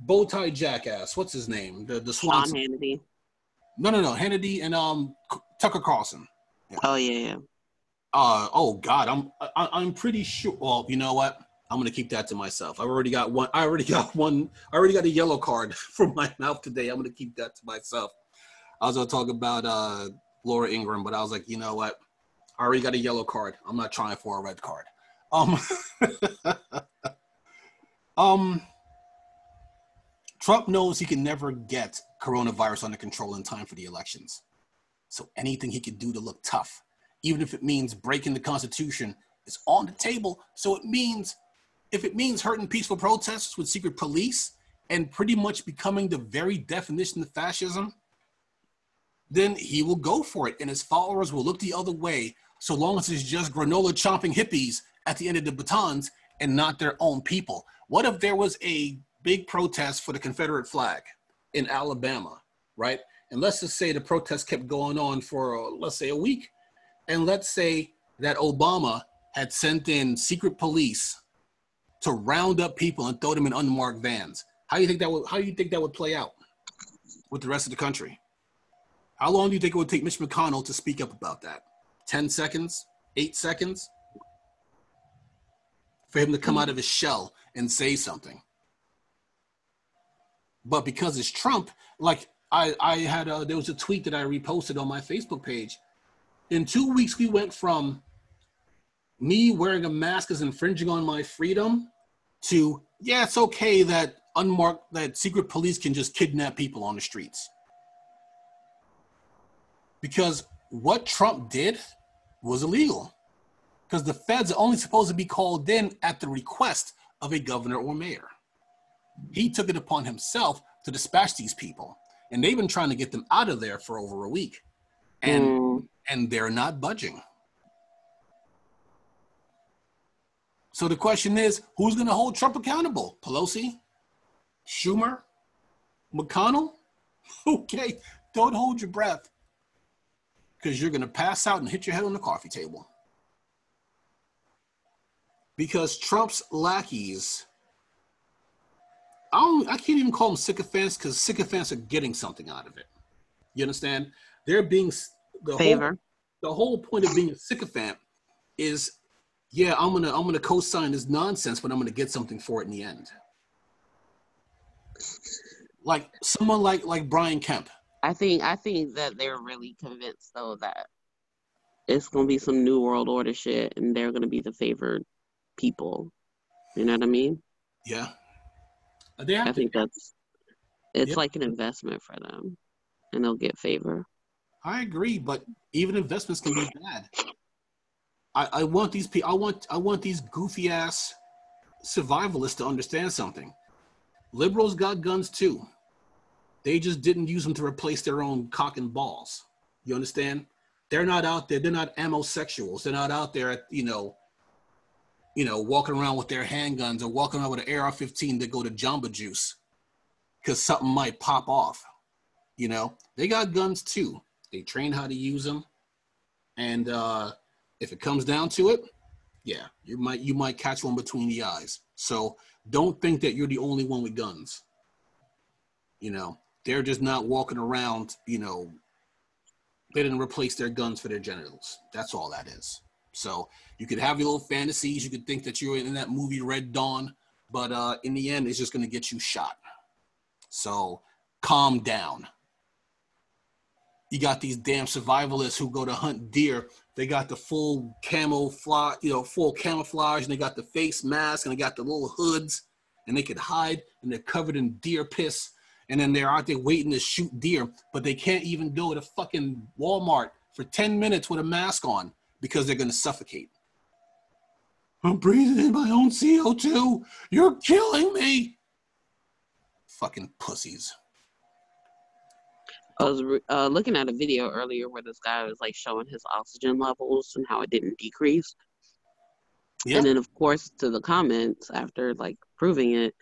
Bowtie Jackass. What's his name? The the Sean Hannity. No, no, no. Hannity and um Tucker Carlson. Yeah. Oh yeah, yeah. Uh oh God, I'm I, I'm pretty sure. Well, you know what? I'm gonna keep that to myself. I've already got one. I already (laughs) got one. I already got a yellow card (laughs) from my mouth today. I'm gonna keep that to myself. I was gonna talk about uh, Laura Ingraham, but I was like, you know what? I already got a yellow card. I'm not trying for a red card. Um, (laughs) um, Trump knows he can never get coronavirus under control in time for the elections. So anything he can do to look tough, even if it means breaking the Constitution, is on the table. So it means, if it means hurting peaceful protesters with secret police and pretty much becoming the very definition of fascism, then he will go for it. And his followers will look the other way so long as it's just granola chomping hippies at the end of the batons and not their own people. What if there was a big protest for the Confederate flag in Alabama, right? And let's just say the protest kept going on for, uh, let's say, a week. And let's say that Obama had sent in secret police to round up people and throw them in unmarked vans. How do you think that would, how do you think that would play out with the rest of the country? How long do you think it would take Mitch McConnell to speak up about that? 10 seconds? Eight seconds? For him to come out of his shell and say something. But because it's Trump, like I, I had a, there was a tweet that I reposted on my Facebook page. In two weeks, we went from me wearing a mask is infringing on my freedom to yeah, it's okay that unmarked that secret police can just kidnap people on the streets. Because what Trump did was illegal. Because the feds are only supposed to be called in at the request of a governor or mayor. He took it upon himself to dispatch these people. And they've been trying to get them out of there for over a week. And mm. and they're not budging. So the question is, who's going to hold Trump accountable? Pelosi? Schumer? McConnell? (laughs) Okay, don't hold your breath because you're going to pass out and hit your head on the coffee table. Because Trump's lackeys I don't. I can't even call them sycophants because sycophants are getting something out of it. You understand? They're being the favor. Whole, the whole point of being a sycophant is, yeah, I'm gonna I'm gonna co-sign this nonsense, but I'm gonna get something for it in the end. Like someone like like Brian Kemp. I think I think that they're really convinced though that it's gonna be some new world order shit, and they're gonna be the favored people. You know what I mean? Yeah. Uh, I think that's it's yep. like an investment for them, and they'll get favor. I agree, but even investments can be bad. I, I want these people. I want I want these goofy ass survivalists to understand something. Liberals got guns too. They just didn't use them to replace their own cock and balls. You understand? They're not out there. They're not ammosexuals. They're not out there, at, you know, you know, walking around with their handguns or walking around with an AR-15 to go to Jamba Juice because something might pop off. You know, they got guns too. They train how to use them, and uh, if it comes down to it, yeah, you might you might catch one between the eyes. So don't think that you're the only one with guns. You know, they're just not walking around. You know, they didn't replace their guns for their genitals. That's all that is. So you could have your little fantasies. You could think that you're in that movie Red Dawn, but uh, in the end, it's just going to get you shot. So calm down. You got these damn survivalists who go to hunt deer. They got the full camouflage, you know, full camouflage, and they got the face mask, and they got the little hoods, and they could hide, and they're covered in deer piss, and then they're out there waiting to shoot deer, but they can't even go to fucking Walmart for 10 minutes with a mask on because they're going to suffocate. I'm breathing in my own CO2. You're killing me. Fucking pussies. I was uh, looking at a video earlier where this guy was like showing his oxygen levels and how it didn't decrease. Yeah. And then, of course, to the comments after like proving it,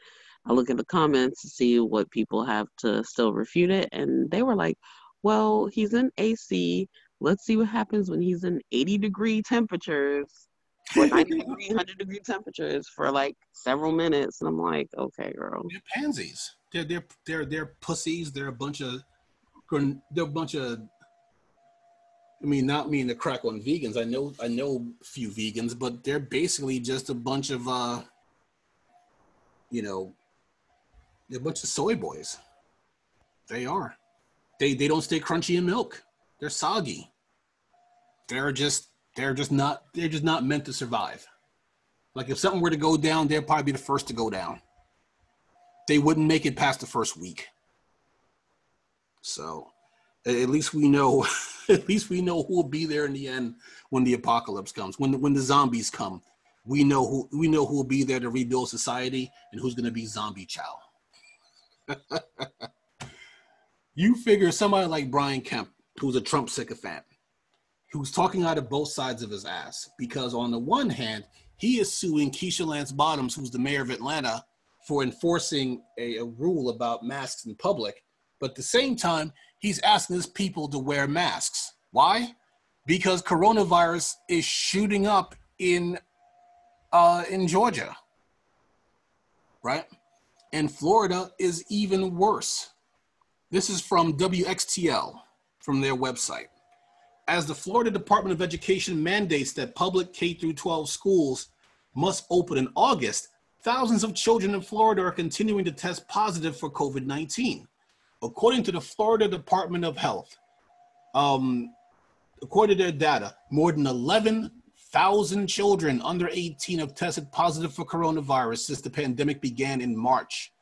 I look at the comments to see what people have to still refute it. And they were like, well, he's in AC let's see what happens when he's in 80 degree temperatures or 90 (laughs) degree, 100 degree temperatures for like several minutes. And I'm like, okay, girl. They're pansies. They're, they're, they're, they're pussies. They're a bunch of, they're a bunch of, I mean, not mean to crack on vegans. I know, I know a few vegans, but they're basically just a bunch of, uh, you know, they're a bunch of soy boys. They are. They, they don't stay crunchy in milk. They're soggy they're just they're just not they're just not meant to survive. Like if something were to go down, they'd probably be the first to go down. They wouldn't make it past the first week. So At least we know. (laughs) At least we know who will be there in the end when the apocalypse comes. When the, when the zombies come, we know who we know who will be there to rebuild society and who's going to be zombie chow. You figure somebody like Brian Kemp, who's a Trump sycophant, who's talking out of both sides of his ass, because on the one hand, he is suing Keisha Lance Bottoms, who's the mayor of Atlanta, for enforcing a, a rule about masks in public. But at the same time, he's asking his people to wear masks. Why? Because coronavirus is shooting up in uh, in Georgia, right? And Florida is even worse. This is from WXTL from their website. As the Florida Department of Education mandates that public K through 12 schools must open in August, thousands of children in Florida are continuing to test positive for COVID 19. According to the Florida Department of Health, um, according to their data, more than 11,000 children under 18 have tested positive for coronavirus since the pandemic began in March.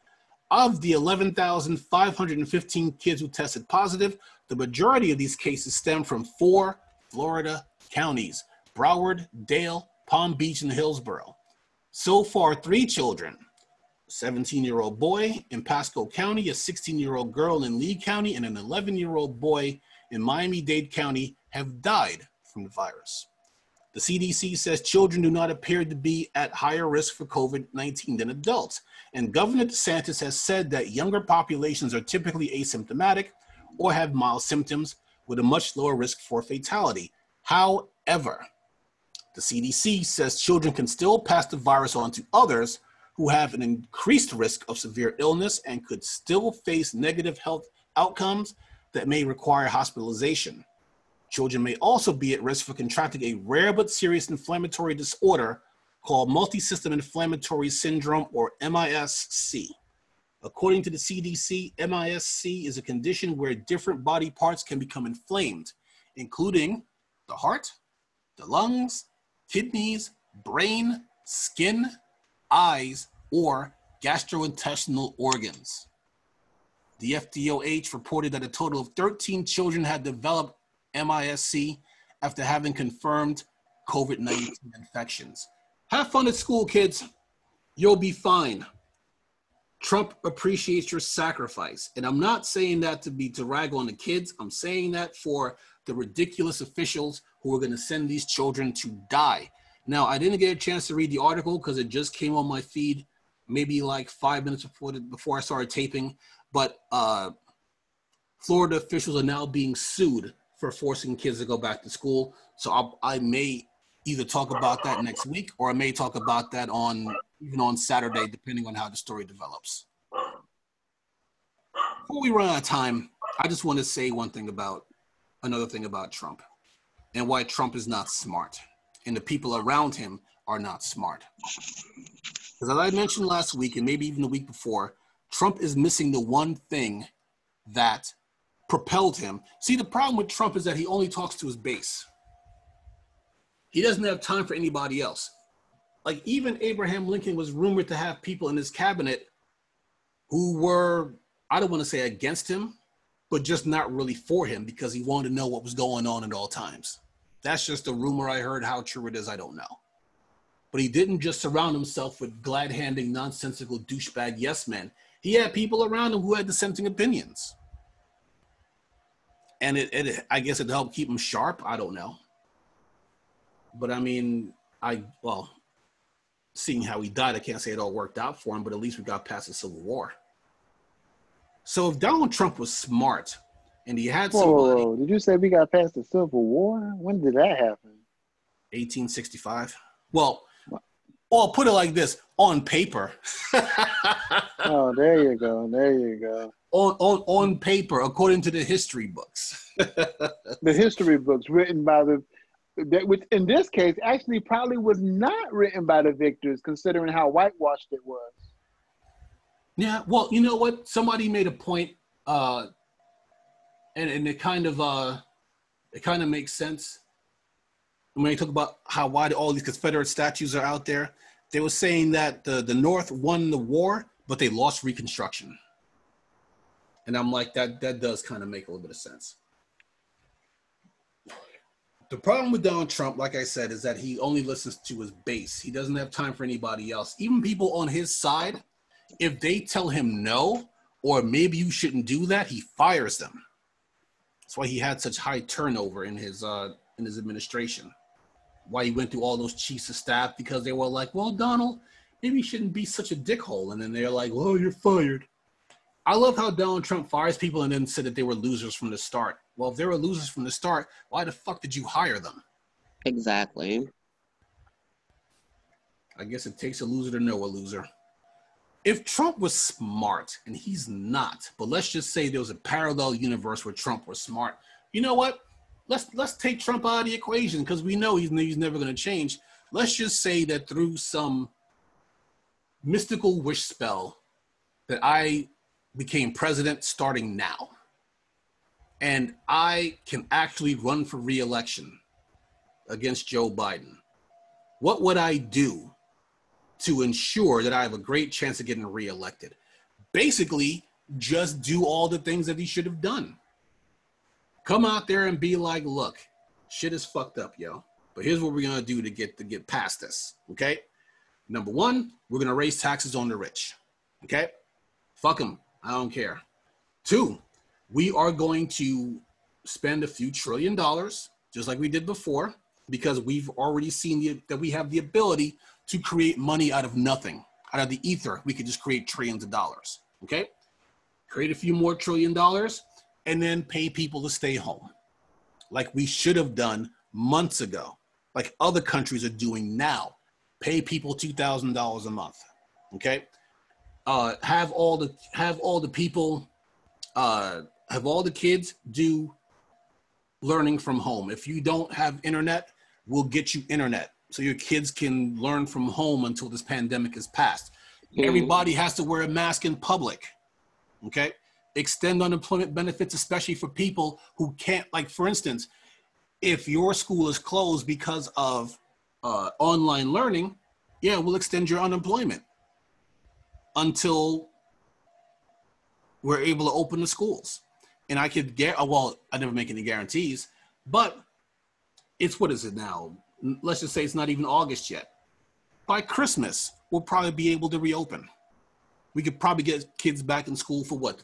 Of the 11,515 kids who tested positive, the majority of these cases stem from four Florida counties Broward, Dade, Palm Beach, and Hillsborough. So far, three children 17 year old boy in Pasco County, a 16 year old girl in Lee County, and an 11 year old boy in Miami Dade County have died from the virus. The CDC says children do not appear to be at higher risk for COVID 19 than adults. And Governor DeSantis has said that younger populations are typically asymptomatic or have mild symptoms with a much lower risk for fatality. However, the CDC says children can still pass the virus on to others who have an increased risk of severe illness and could still face negative health outcomes that may require hospitalization. Children may also be at risk for contracting a rare but serious inflammatory disorder called multisystem inflammatory syndrome or MISC. According to the CDC, MISC is a condition where different body parts can become inflamed, including the heart, the lungs, kidneys, brain, skin, eyes, or gastrointestinal organs. The FDOH reported that a total of 13 children had developed MISC after having confirmed COVID 19 infections. Have fun at school, kids. You'll be fine. Trump appreciates your sacrifice. And I'm not saying that to be to rag on the kids. I'm saying that for the ridiculous officials who are going to send these children to die. Now, I didn't get a chance to read the article because it just came on my feed maybe like five minutes before, the, before I started taping. But uh, Florida officials are now being sued for forcing kids to go back to school. So I'll, I may either talk about that next week or I may talk about that on even on Saturday, depending on how the story develops. Before we run out of time, I just want to say one thing about another thing about Trump and why Trump is not smart and the people around him are not smart. Because as I mentioned last week and maybe even the week before, Trump is missing the one thing that propelled him. See, the problem with Trump is that he only talks to his base. He doesn't have time for anybody else. Like even Abraham Lincoln was rumored to have people in his cabinet who were, I don't want to say against him, but just not really for him because he wanted to know what was going on at all times. That's just a rumor I heard. How true it is, I don't know. But he didn't just surround himself with glad handing, nonsensical douchebag yes men. He had people around him who had dissenting opinions. And it, it I guess it helped keep him sharp. I don't know. But I mean, I, well, seeing how he died, I can't say it all worked out for him, but at least we got past the Civil War. So if Donald Trump was smart and he had whoa, somebody, whoa, did you say we got past the Civil War? When did that happen? 1865. Well, or put it like this: on paper. (laughs) oh, there you go. There you go. On on on paper, according to the history books. (laughs) the history books written by the that which in this case actually probably was not written by the victors, considering how whitewashed it was. Yeah, well, you know what? Somebody made a point, uh, and and it kind of uh, it kind of makes sense when you talk about how wide all these Confederate statues are out there. They were saying that the the North won the war, but they lost Reconstruction. And I'm like, that that does kind of make a little bit of sense. The problem with Donald Trump, like I said, is that he only listens to his base. He doesn't have time for anybody else. Even people on his side, if they tell him no, or maybe you shouldn't do that, he fires them. That's why he had such high turnover in his uh, in his administration. Why he went through all those chiefs of staff because they were like, "Well, Donald, maybe you shouldn't be such a dickhole," and then they're like, "Well, you're fired." I love how Donald Trump fires people and then said that they were losers from the start. Well, if they were losers from the start, why the fuck did you hire them? Exactly. I guess it takes a loser to know a loser. If Trump was smart, and he's not, but let's just say there was a parallel universe where Trump was smart. You know what? Let's let's take Trump out of the equation because we know he's, he's never going to change. Let's just say that through some mystical wish spell that I became president starting now. And I can actually run for reelection against Joe Biden. What would I do to ensure that I have a great chance of getting reelected? Basically, just do all the things that he should have done. Come out there and be like, look, shit is fucked up, yo. But here's what we're gonna do to get to get past this. Okay. Number one, we're gonna raise taxes on the rich. Okay. Fuck them. I don't care. Two, we are going to spend a few trillion dollars, just like we did before, because we've already seen the, that we have the ability to create money out of nothing, out of the ether. We could just create trillions of dollars. Okay, create a few more trillion dollars, and then pay people to stay home, like we should have done months ago, like other countries are doing now. Pay people two thousand dollars a month. Okay, uh, have all the have all the people uh, have all the kids do learning from home. If you don't have internet, we'll get you internet so your kids can learn from home until this pandemic is passed. Mm. Everybody has to wear a mask in public. Okay? Extend unemployment benefits, especially for people who can't, like, for instance, if your school is closed because of uh, online learning, yeah, we'll extend your unemployment until we're able to open the schools. And I could get, well, I never make any guarantees, but it's what is it now? Let's just say it's not even August yet. By Christmas, we'll probably be able to reopen. We could probably get kids back in school for what?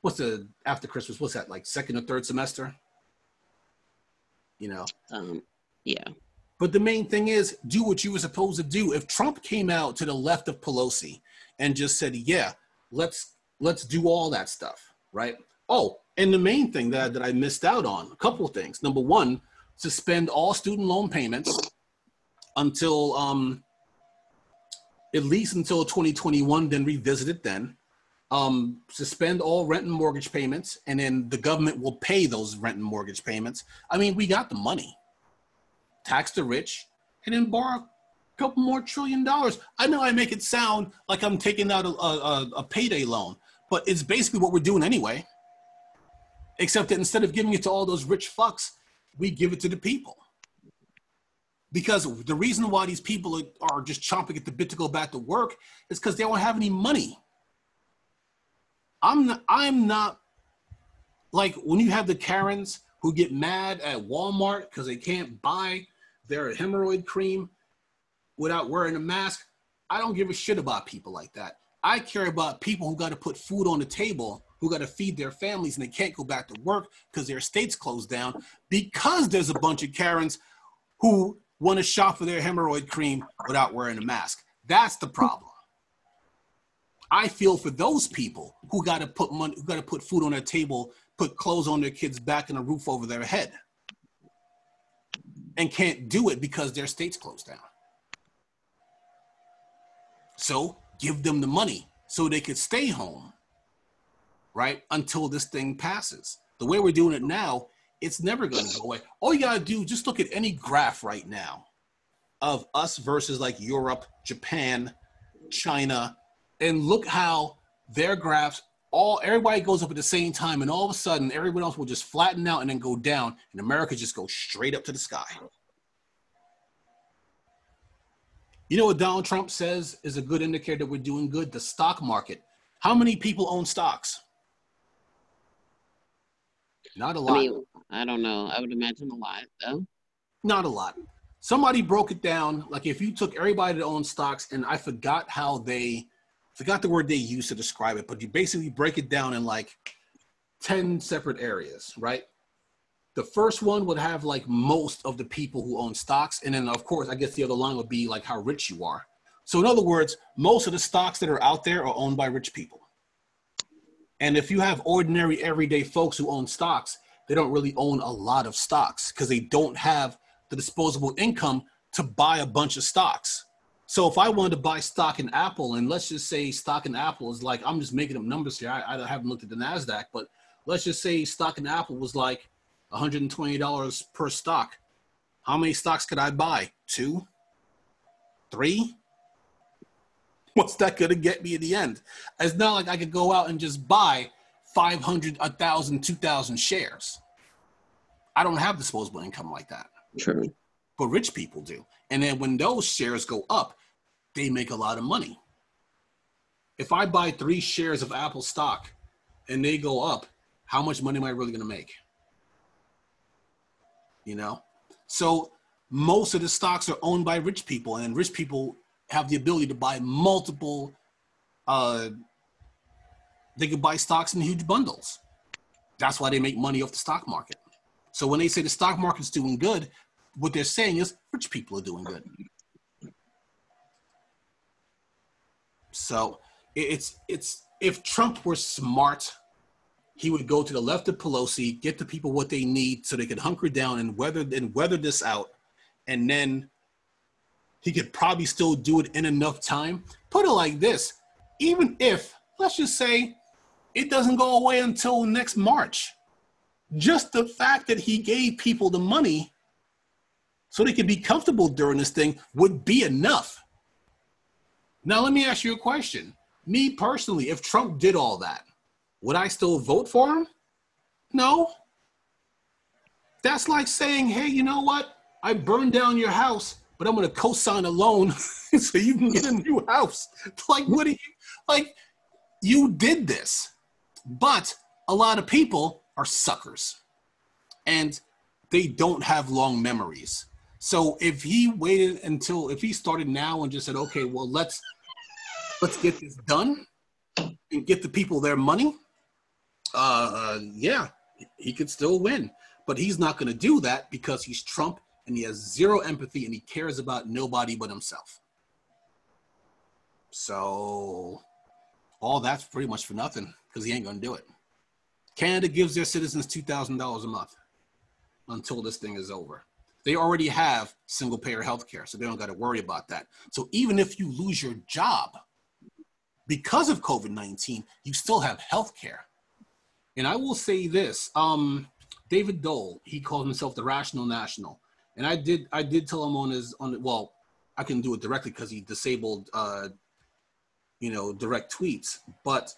What's the after Christmas? What's that like second or third semester? You know. Um, yeah. But the main thing is, do what you were supposed to do. If Trump came out to the left of Pelosi and just said, "Yeah, let's let's do all that stuff," right? Oh, and the main thing that that I missed out on, a couple of things. Number one, suspend all student loan payments until um, at least until 2021, then revisit it then. Um, suspend all rent and mortgage payments, and then the government will pay those rent and mortgage payments. I mean, we got the money tax the rich, and then borrow a couple more trillion dollars. I know I make it sound like I'm taking out a, a, a payday loan, but it's basically what we're doing anyway. Except that instead of giving it to all those rich fucks, we give it to the people. Because the reason why these people are just chomping at the bit to go back to work is because they don't have any money. I'm not, I'm not like when you have the Karens who get mad at Walmart because they can't buy their hemorrhoid cream without wearing a mask. I don't give a shit about people like that. I care about people who got to put food on the table, who got to feed their families, and they can't go back to work because their state's closed down because there's a bunch of Karens who want to shop for their hemorrhoid cream without wearing a mask. That's the problem. I feel for those people who got to put money, who got to put food on their table, put clothes on their kids' back, and a roof over their head and can't do it because their state's closed down. So give them the money so they could stay home, right? Until this thing passes. The way we're doing it now, it's never going to go away. All you got to do, just look at any graph right now of us versus like Europe, Japan, China, and look how their graphs all everybody goes up at the same time, and all of a sudden, everyone else will just flatten out and then go down, and America just goes straight up to the sky. You know what Donald Trump says is a good indicator that we're doing good? The stock market. How many people own stocks? Not a lot. I mean, I don't know. I would imagine a lot, though. Not a lot. Somebody broke it down. Like if you took everybody that owns stocks, and I forgot how they forgot the word they used to describe it, but you basically break it down in like 10 separate areas, right? The first one would have like most of the people who own stocks. And then, of course, I guess the other line would be like how rich you are. So, in other words, most of the stocks that are out there are owned by rich people. And if you have ordinary, everyday folks who own stocks, they don't really own a lot of stocks because they don't have the disposable income to buy a bunch of stocks. So if I wanted to buy stock in Apple, and let's just say stock in Apple is like, I'm just making up numbers here. I, I haven't looked at the NASDAQ, but let's just say stock in Apple was like $120 per stock. How many stocks could I buy? Two? Three? What's that going to get me in the end? It's not like I could go out and just buy 500, 1,000, 2,000 shares. I don't have disposable income like that. True. But rich people do. And then when those shares go up, they make a lot of money. If I buy three shares of Apple stock and they go up, how much money am I really going to make? You know? So most of the stocks are owned by rich people, and rich people have the ability to buy multiple, uh, they could buy stocks in huge bundles. That's why they make money off the stock market. So when they say the stock market's doing good, what they're saying is rich people are doing good. So it's it's if Trump were smart, he would go to the left of Pelosi, get the people what they need so they could hunker down and weather and weather this out, and then he could probably still do it in enough time. Put it like this: even if let's just say it doesn't go away until next March, just the fact that he gave people the money so they could be comfortable during this thing would be enough. Now, let me ask you a question. Me personally, if Trump did all that, would I still vote for him? No. That's like saying, hey, you know what? I burned down your house, but I'm going to co sign a loan (laughs) so you can get a new house. (laughs) Like, what do you, like, you did this. But a lot of people are suckers and they don't have long memories. So if he waited until if he started now and just said, okay, well let's let's get this done and get the people their money, uh, yeah, he could still win. But he's not going to do that because he's Trump and he has zero empathy and he cares about nobody but himself. So all that's pretty much for nothing because he ain't going to do it. Canada gives their citizens $2,000 a month until this thing is over. They already have single payer health care, so they don't got to worry about that. So even if you lose your job because of COVID 19, you still have health care. And I will say this um, David Doel, he calls himself the Rational National. And I did, I did tell him on his, on well, I can do it directly because he disabled, uh, you know, direct tweets. But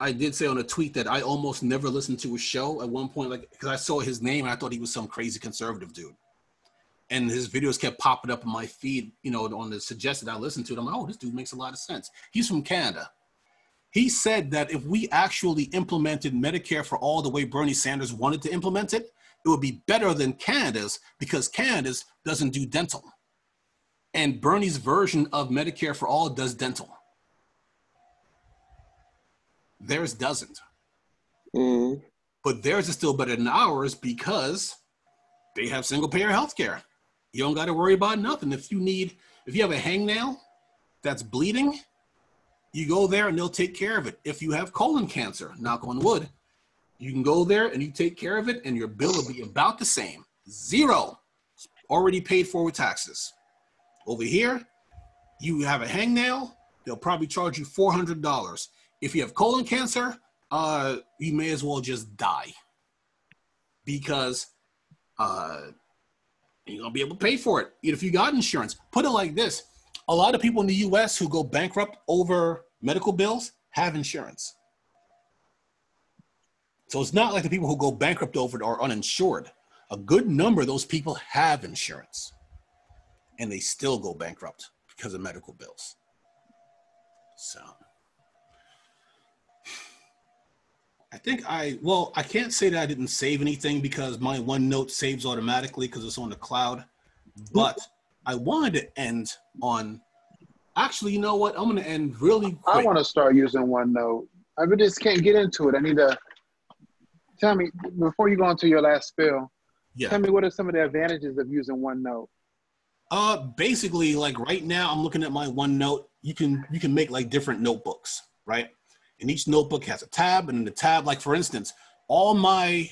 I did say on a tweet that I almost never listened to a show at one point, like because I saw his name and I thought he was some crazy conservative dude and his videos kept popping up in my feed, you know, on the suggested I listened to it. I'm like, oh, this dude makes a lot of sense. He's from Canada. He said that if we actually implemented Medicare for all the way Bernie Sanders wanted to implement it, it would be better than Canada's because Canada's doesn't do dental. And Bernie's version of Medicare for all does dental. Theirs doesn't. Mm. But theirs is still better than ours because they have single payer health care. You don't got to worry about nothing. If you need, if you have a hangnail that's bleeding, you go there and they'll take care of it. If you have colon cancer, knock on wood, you can go there and you take care of it, and your bill will be about the same. Zero. Already paid for with taxes. Over here, you have a hangnail, they'll probably charge you $400. If you have colon cancer, uh, you may as well just die because uh, you're gonna be able to pay for it if you got insurance. Put it like this: a lot of people in the U.S. who go bankrupt over medical bills have insurance. So it's not like the people who go bankrupt over it are uninsured. A good number of those people have insurance, and they still go bankrupt because of medical bills. So I think I well, I can't say that I didn't save anything because my OneNote saves automatically because it's on the cloud. But I wanted to end on actually, you know what? I'm gonna end really quick. I want to start using OneNote. I just can't get into it. I need to tell me before you go into your last spill. yeah. Tell me what are some of the advantages of using OneNote? Uh, basically, like right now, I'm looking at my OneNote. You can you can make like different notebooks, right? And each notebook has a tab, and in the tab, like for instance, all my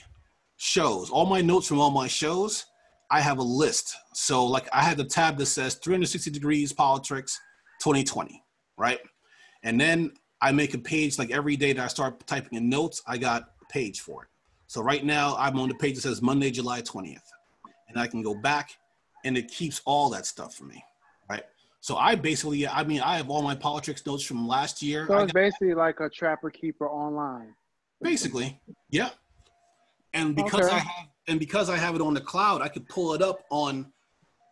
shows, all my notes from all my shows, I have a list. So like I have the tab that says 360 degrees politics 2020, right? And then I make a page like every day that I start typing in notes, I got a page for it. So right now I'm on the page that says Monday, July 20th. And I can go back and it keeps all that stuff for me? So I basically, I mean, I have all my politics notes from last year. So I it's got- basically like a trapper keeper online. basically, yeah. And because Okay. I have, and because I have it on the cloud, I could pull it up on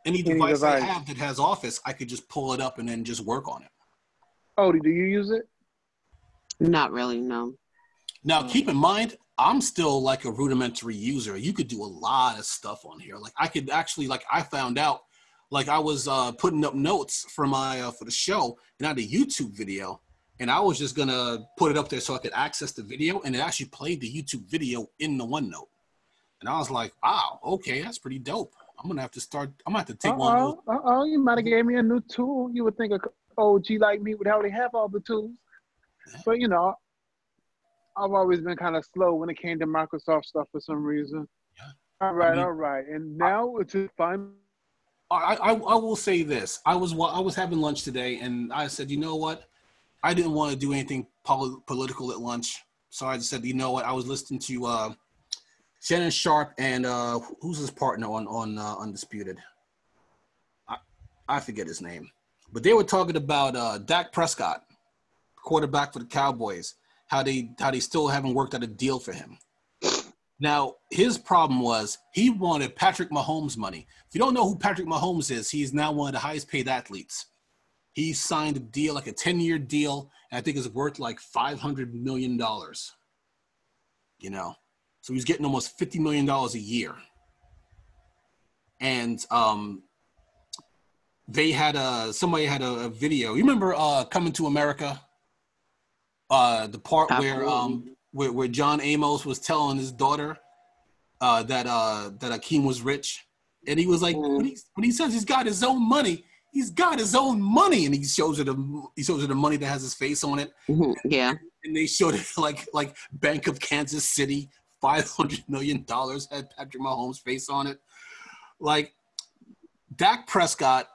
any Any device, I have that has Office. I could just pull it up and then just work on it. Oh, do you use it? Not really, no. Now, keep in mind, I'm still like a rudimentary user. You could do a lot of stuff on here. Like I could actually, like I found out, like I was uh, putting up notes for my uh, for the show, and I had a YouTube video, and I was just gonna put it up there so I could access the video, and it actually played the YouTube video in the OneNote. And I was like, wow, okay, that's pretty dope. I'm gonna have to start. I'm gonna have to take Uh one of those. oh, you might have gave me a new tool. You would think a OG like me would already have all the tools, but you know, I've always been kind of slow when it came to Microsoft stuff for some reason. Yeah. All right, mean- all right, and now it's just fine. I, I, I will say this. I was I was having lunch today, and I said, you know what? I didn't want to do anything pol- political at lunch, so I just said, you know what? I was listening to uh, Shannon Sharpe and uh, who's his partner on on uh, Undisputed. I I forget his name, but they were talking about uh, Dak Prescott, quarterback for the Cowboys. How they how they still haven't worked out a deal for him. Now, his problem was he wanted Patrick Mahomes money. If you don't know who Patrick Mahomes is, he's now one of the highest paid athletes. He signed a deal, like a 10 year deal, and I think it's worth like $500 million. You know, so he's getting almost $50 million a year. And um, they had a, somebody had a, a video. You remember uh, Coming to America? Uh, the part where um, Absolutely. Where, where John Amos was telling his daughter uh, that uh, that Akeem was rich, and he was like, Mhm. when, he, when he says he's got his own money, he's got his own money, and he shows her the he shows her the money that has his face on it, Mhm, Yeah. and they showed it (laughs) like like Bank of Kansas City, five hundred million dollars had Patrick Mahomes' face on it, like Dak Prescott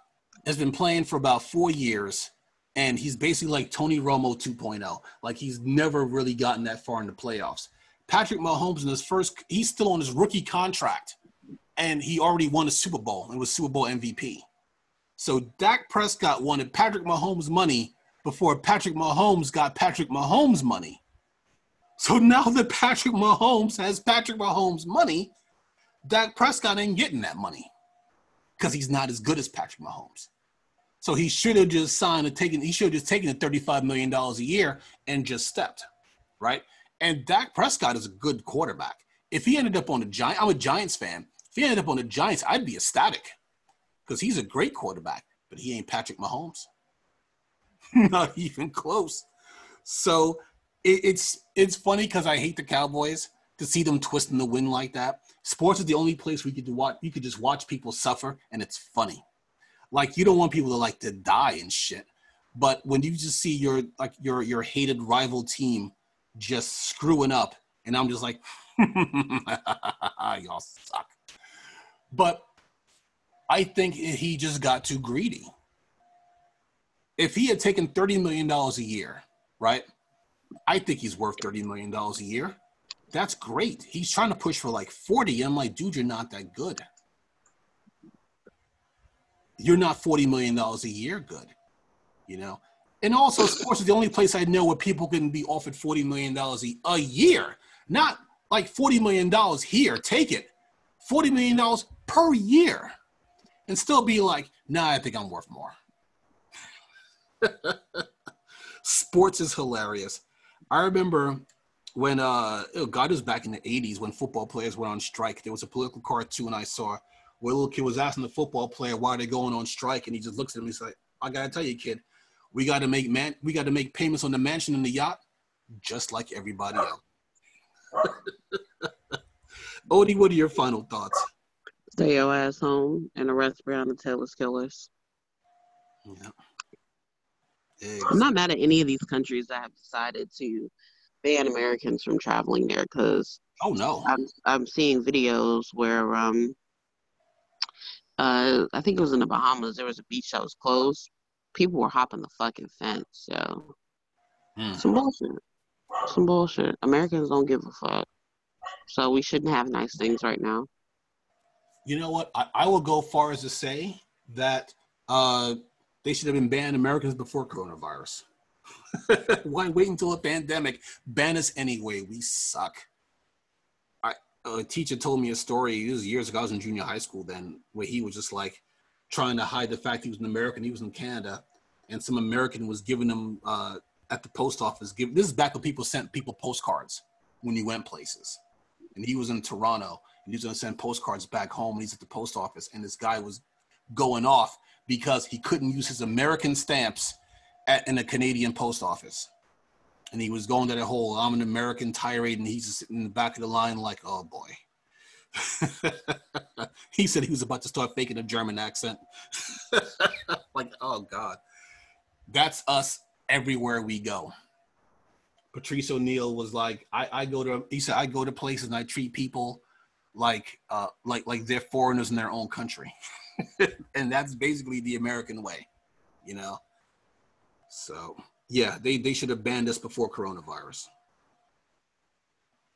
has been playing for about four years, and he's basically like Tony Romo 2.0. Like he's never really gotten that far in the playoffs. Patrick Mahomes in his first, he's still on his rookie contract, and he already won a Super Bowl and was Super Bowl MVP. So Dak Prescott wanted Patrick Mahomes' money before Patrick Mahomes got Patrick Mahomes' money. So now that Patrick Mahomes has Patrick Mahomes' money, Dak Prescott ain't getting that money because he's not as good as Patrick Mahomes. So he should have just signed and taken. He should have just taken the thirty-five million dollars a year and just stepped, right? And Dak Prescott is a good quarterback. If he ended up on the Giants, I'm a Giants fan. If he ended up on the Giants, I'd be ecstatic because he's a great quarterback, but he ain't Patrick Mahomes. (laughs) Not even close. So it, it's it's funny because I hate the Cowboys to see them twisting the wind like that. Sports is the only place we could watch. You could just watch people suffer, and it's funny. Like you don't want people to like to die and shit, but when you just see your like your your hated rival team just screwing up, and I'm just like, (laughs) y'all suck. But I think he just got too greedy. If he had taken thirty million dollars a year, right? I think he's worth thirty million dollars a year. That's great. He's trying to push for like forty. I'm like, dude, you're not that good. You're not forty million dollars a year good, you know. And also, sports is the only place I know where people can be offered forty million dollars a year, not like forty million dollars here. Take it, forty million dollars per year, and still be like, nah, I think I'm worth more. (laughs) sports is hilarious. I remember when uh oh, God was back in the '80s when football players went on strike. There was a political cartoon I saw where a little kid was asking the football player why they're going on strike, and he just looks at him. And he's like, "I gotta tell you, kid, we got to make man, we got to make payments on the mansion and the yacht, just like everybody else." (laughs) Odie, what are your final thoughts? Stay your ass home and arrest Breonna Taylor's killers. Yeah. Exactly. I'm not mad at any of these countries that have decided to ban Americans from traveling there because Oh no. I'm I'm seeing videos where um uh I think it was in the Bahamas there was a beach that was closed. People were hopping the fucking fence, so Hmm. some bullshit. Some bullshit. Americans don't give a fuck. So we shouldn't have nice things right now. You know what? I, I will go far as to say that uh, they should have been banned Americans before coronavirus. (laughs) Why wait until a pandemic? Ban us anyway. We suck. A teacher told me a story. This was years ago. I was in junior high school then, where he was just like trying to hide the fact he was an American. He was in Canada, and some American was giving him uh, at the post office. Give this is back when people sent people postcards when you went places, and he was in Toronto and he was going to send postcards back home. And he's at the post office, and this guy was going off because he couldn't use his American stamps at in a Canadian post office. And he was going to that whole "I'm an American" tirade, and he's sitting in the back of the line like, "Oh boy." (laughs) he said he was about to start faking a German accent. (laughs) like, oh god, that's us everywhere we go. Patrice O'Neal was like, I, I go to he said I go to places and I treat people like uh like like they're foreigners in their own country. (laughs) and that's basically the American way, you know. So yeah, they, they should have banned us before coronavirus.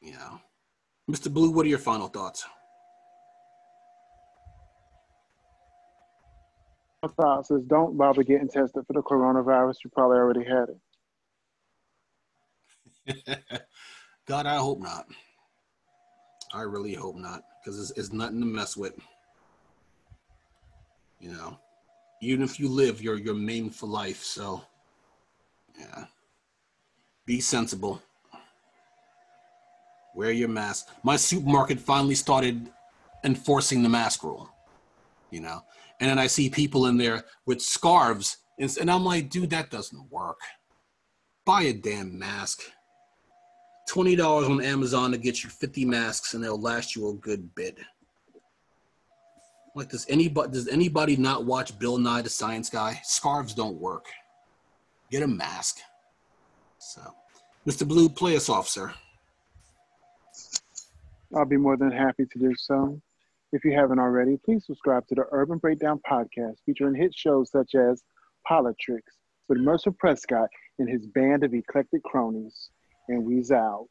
Know. Mr. Blue, what are your final thoughts? My thoughts is don't bother getting tested for the coronavirus. You probably already had it. (laughs) God, I hope not. I really hope not, because it's, it's nothing to mess with. You know, even if you live, you're you're maimed for life. So, yeah, be sensible. Wear your mask. My supermarket finally started enforcing the mask rule. You know, and then I see people in there with scarves, and, I'm like, dude, that doesn't work. Buy a damn mask. Twenty dollars on Amazon to get you fifty masks, and they'll last you a good bit. Like, does anybody does anybody not watch Bill Nye the Science Guy? Scarves don't work. Get a mask. So, Mr. Blue, play us off, sir. I'll be more than happy to do so. If you haven't already, please subscribe to the Urban Breakdown podcast featuring hit shows such as Politics with Mercer Prescott and his band of eclectic cronies. And we's out.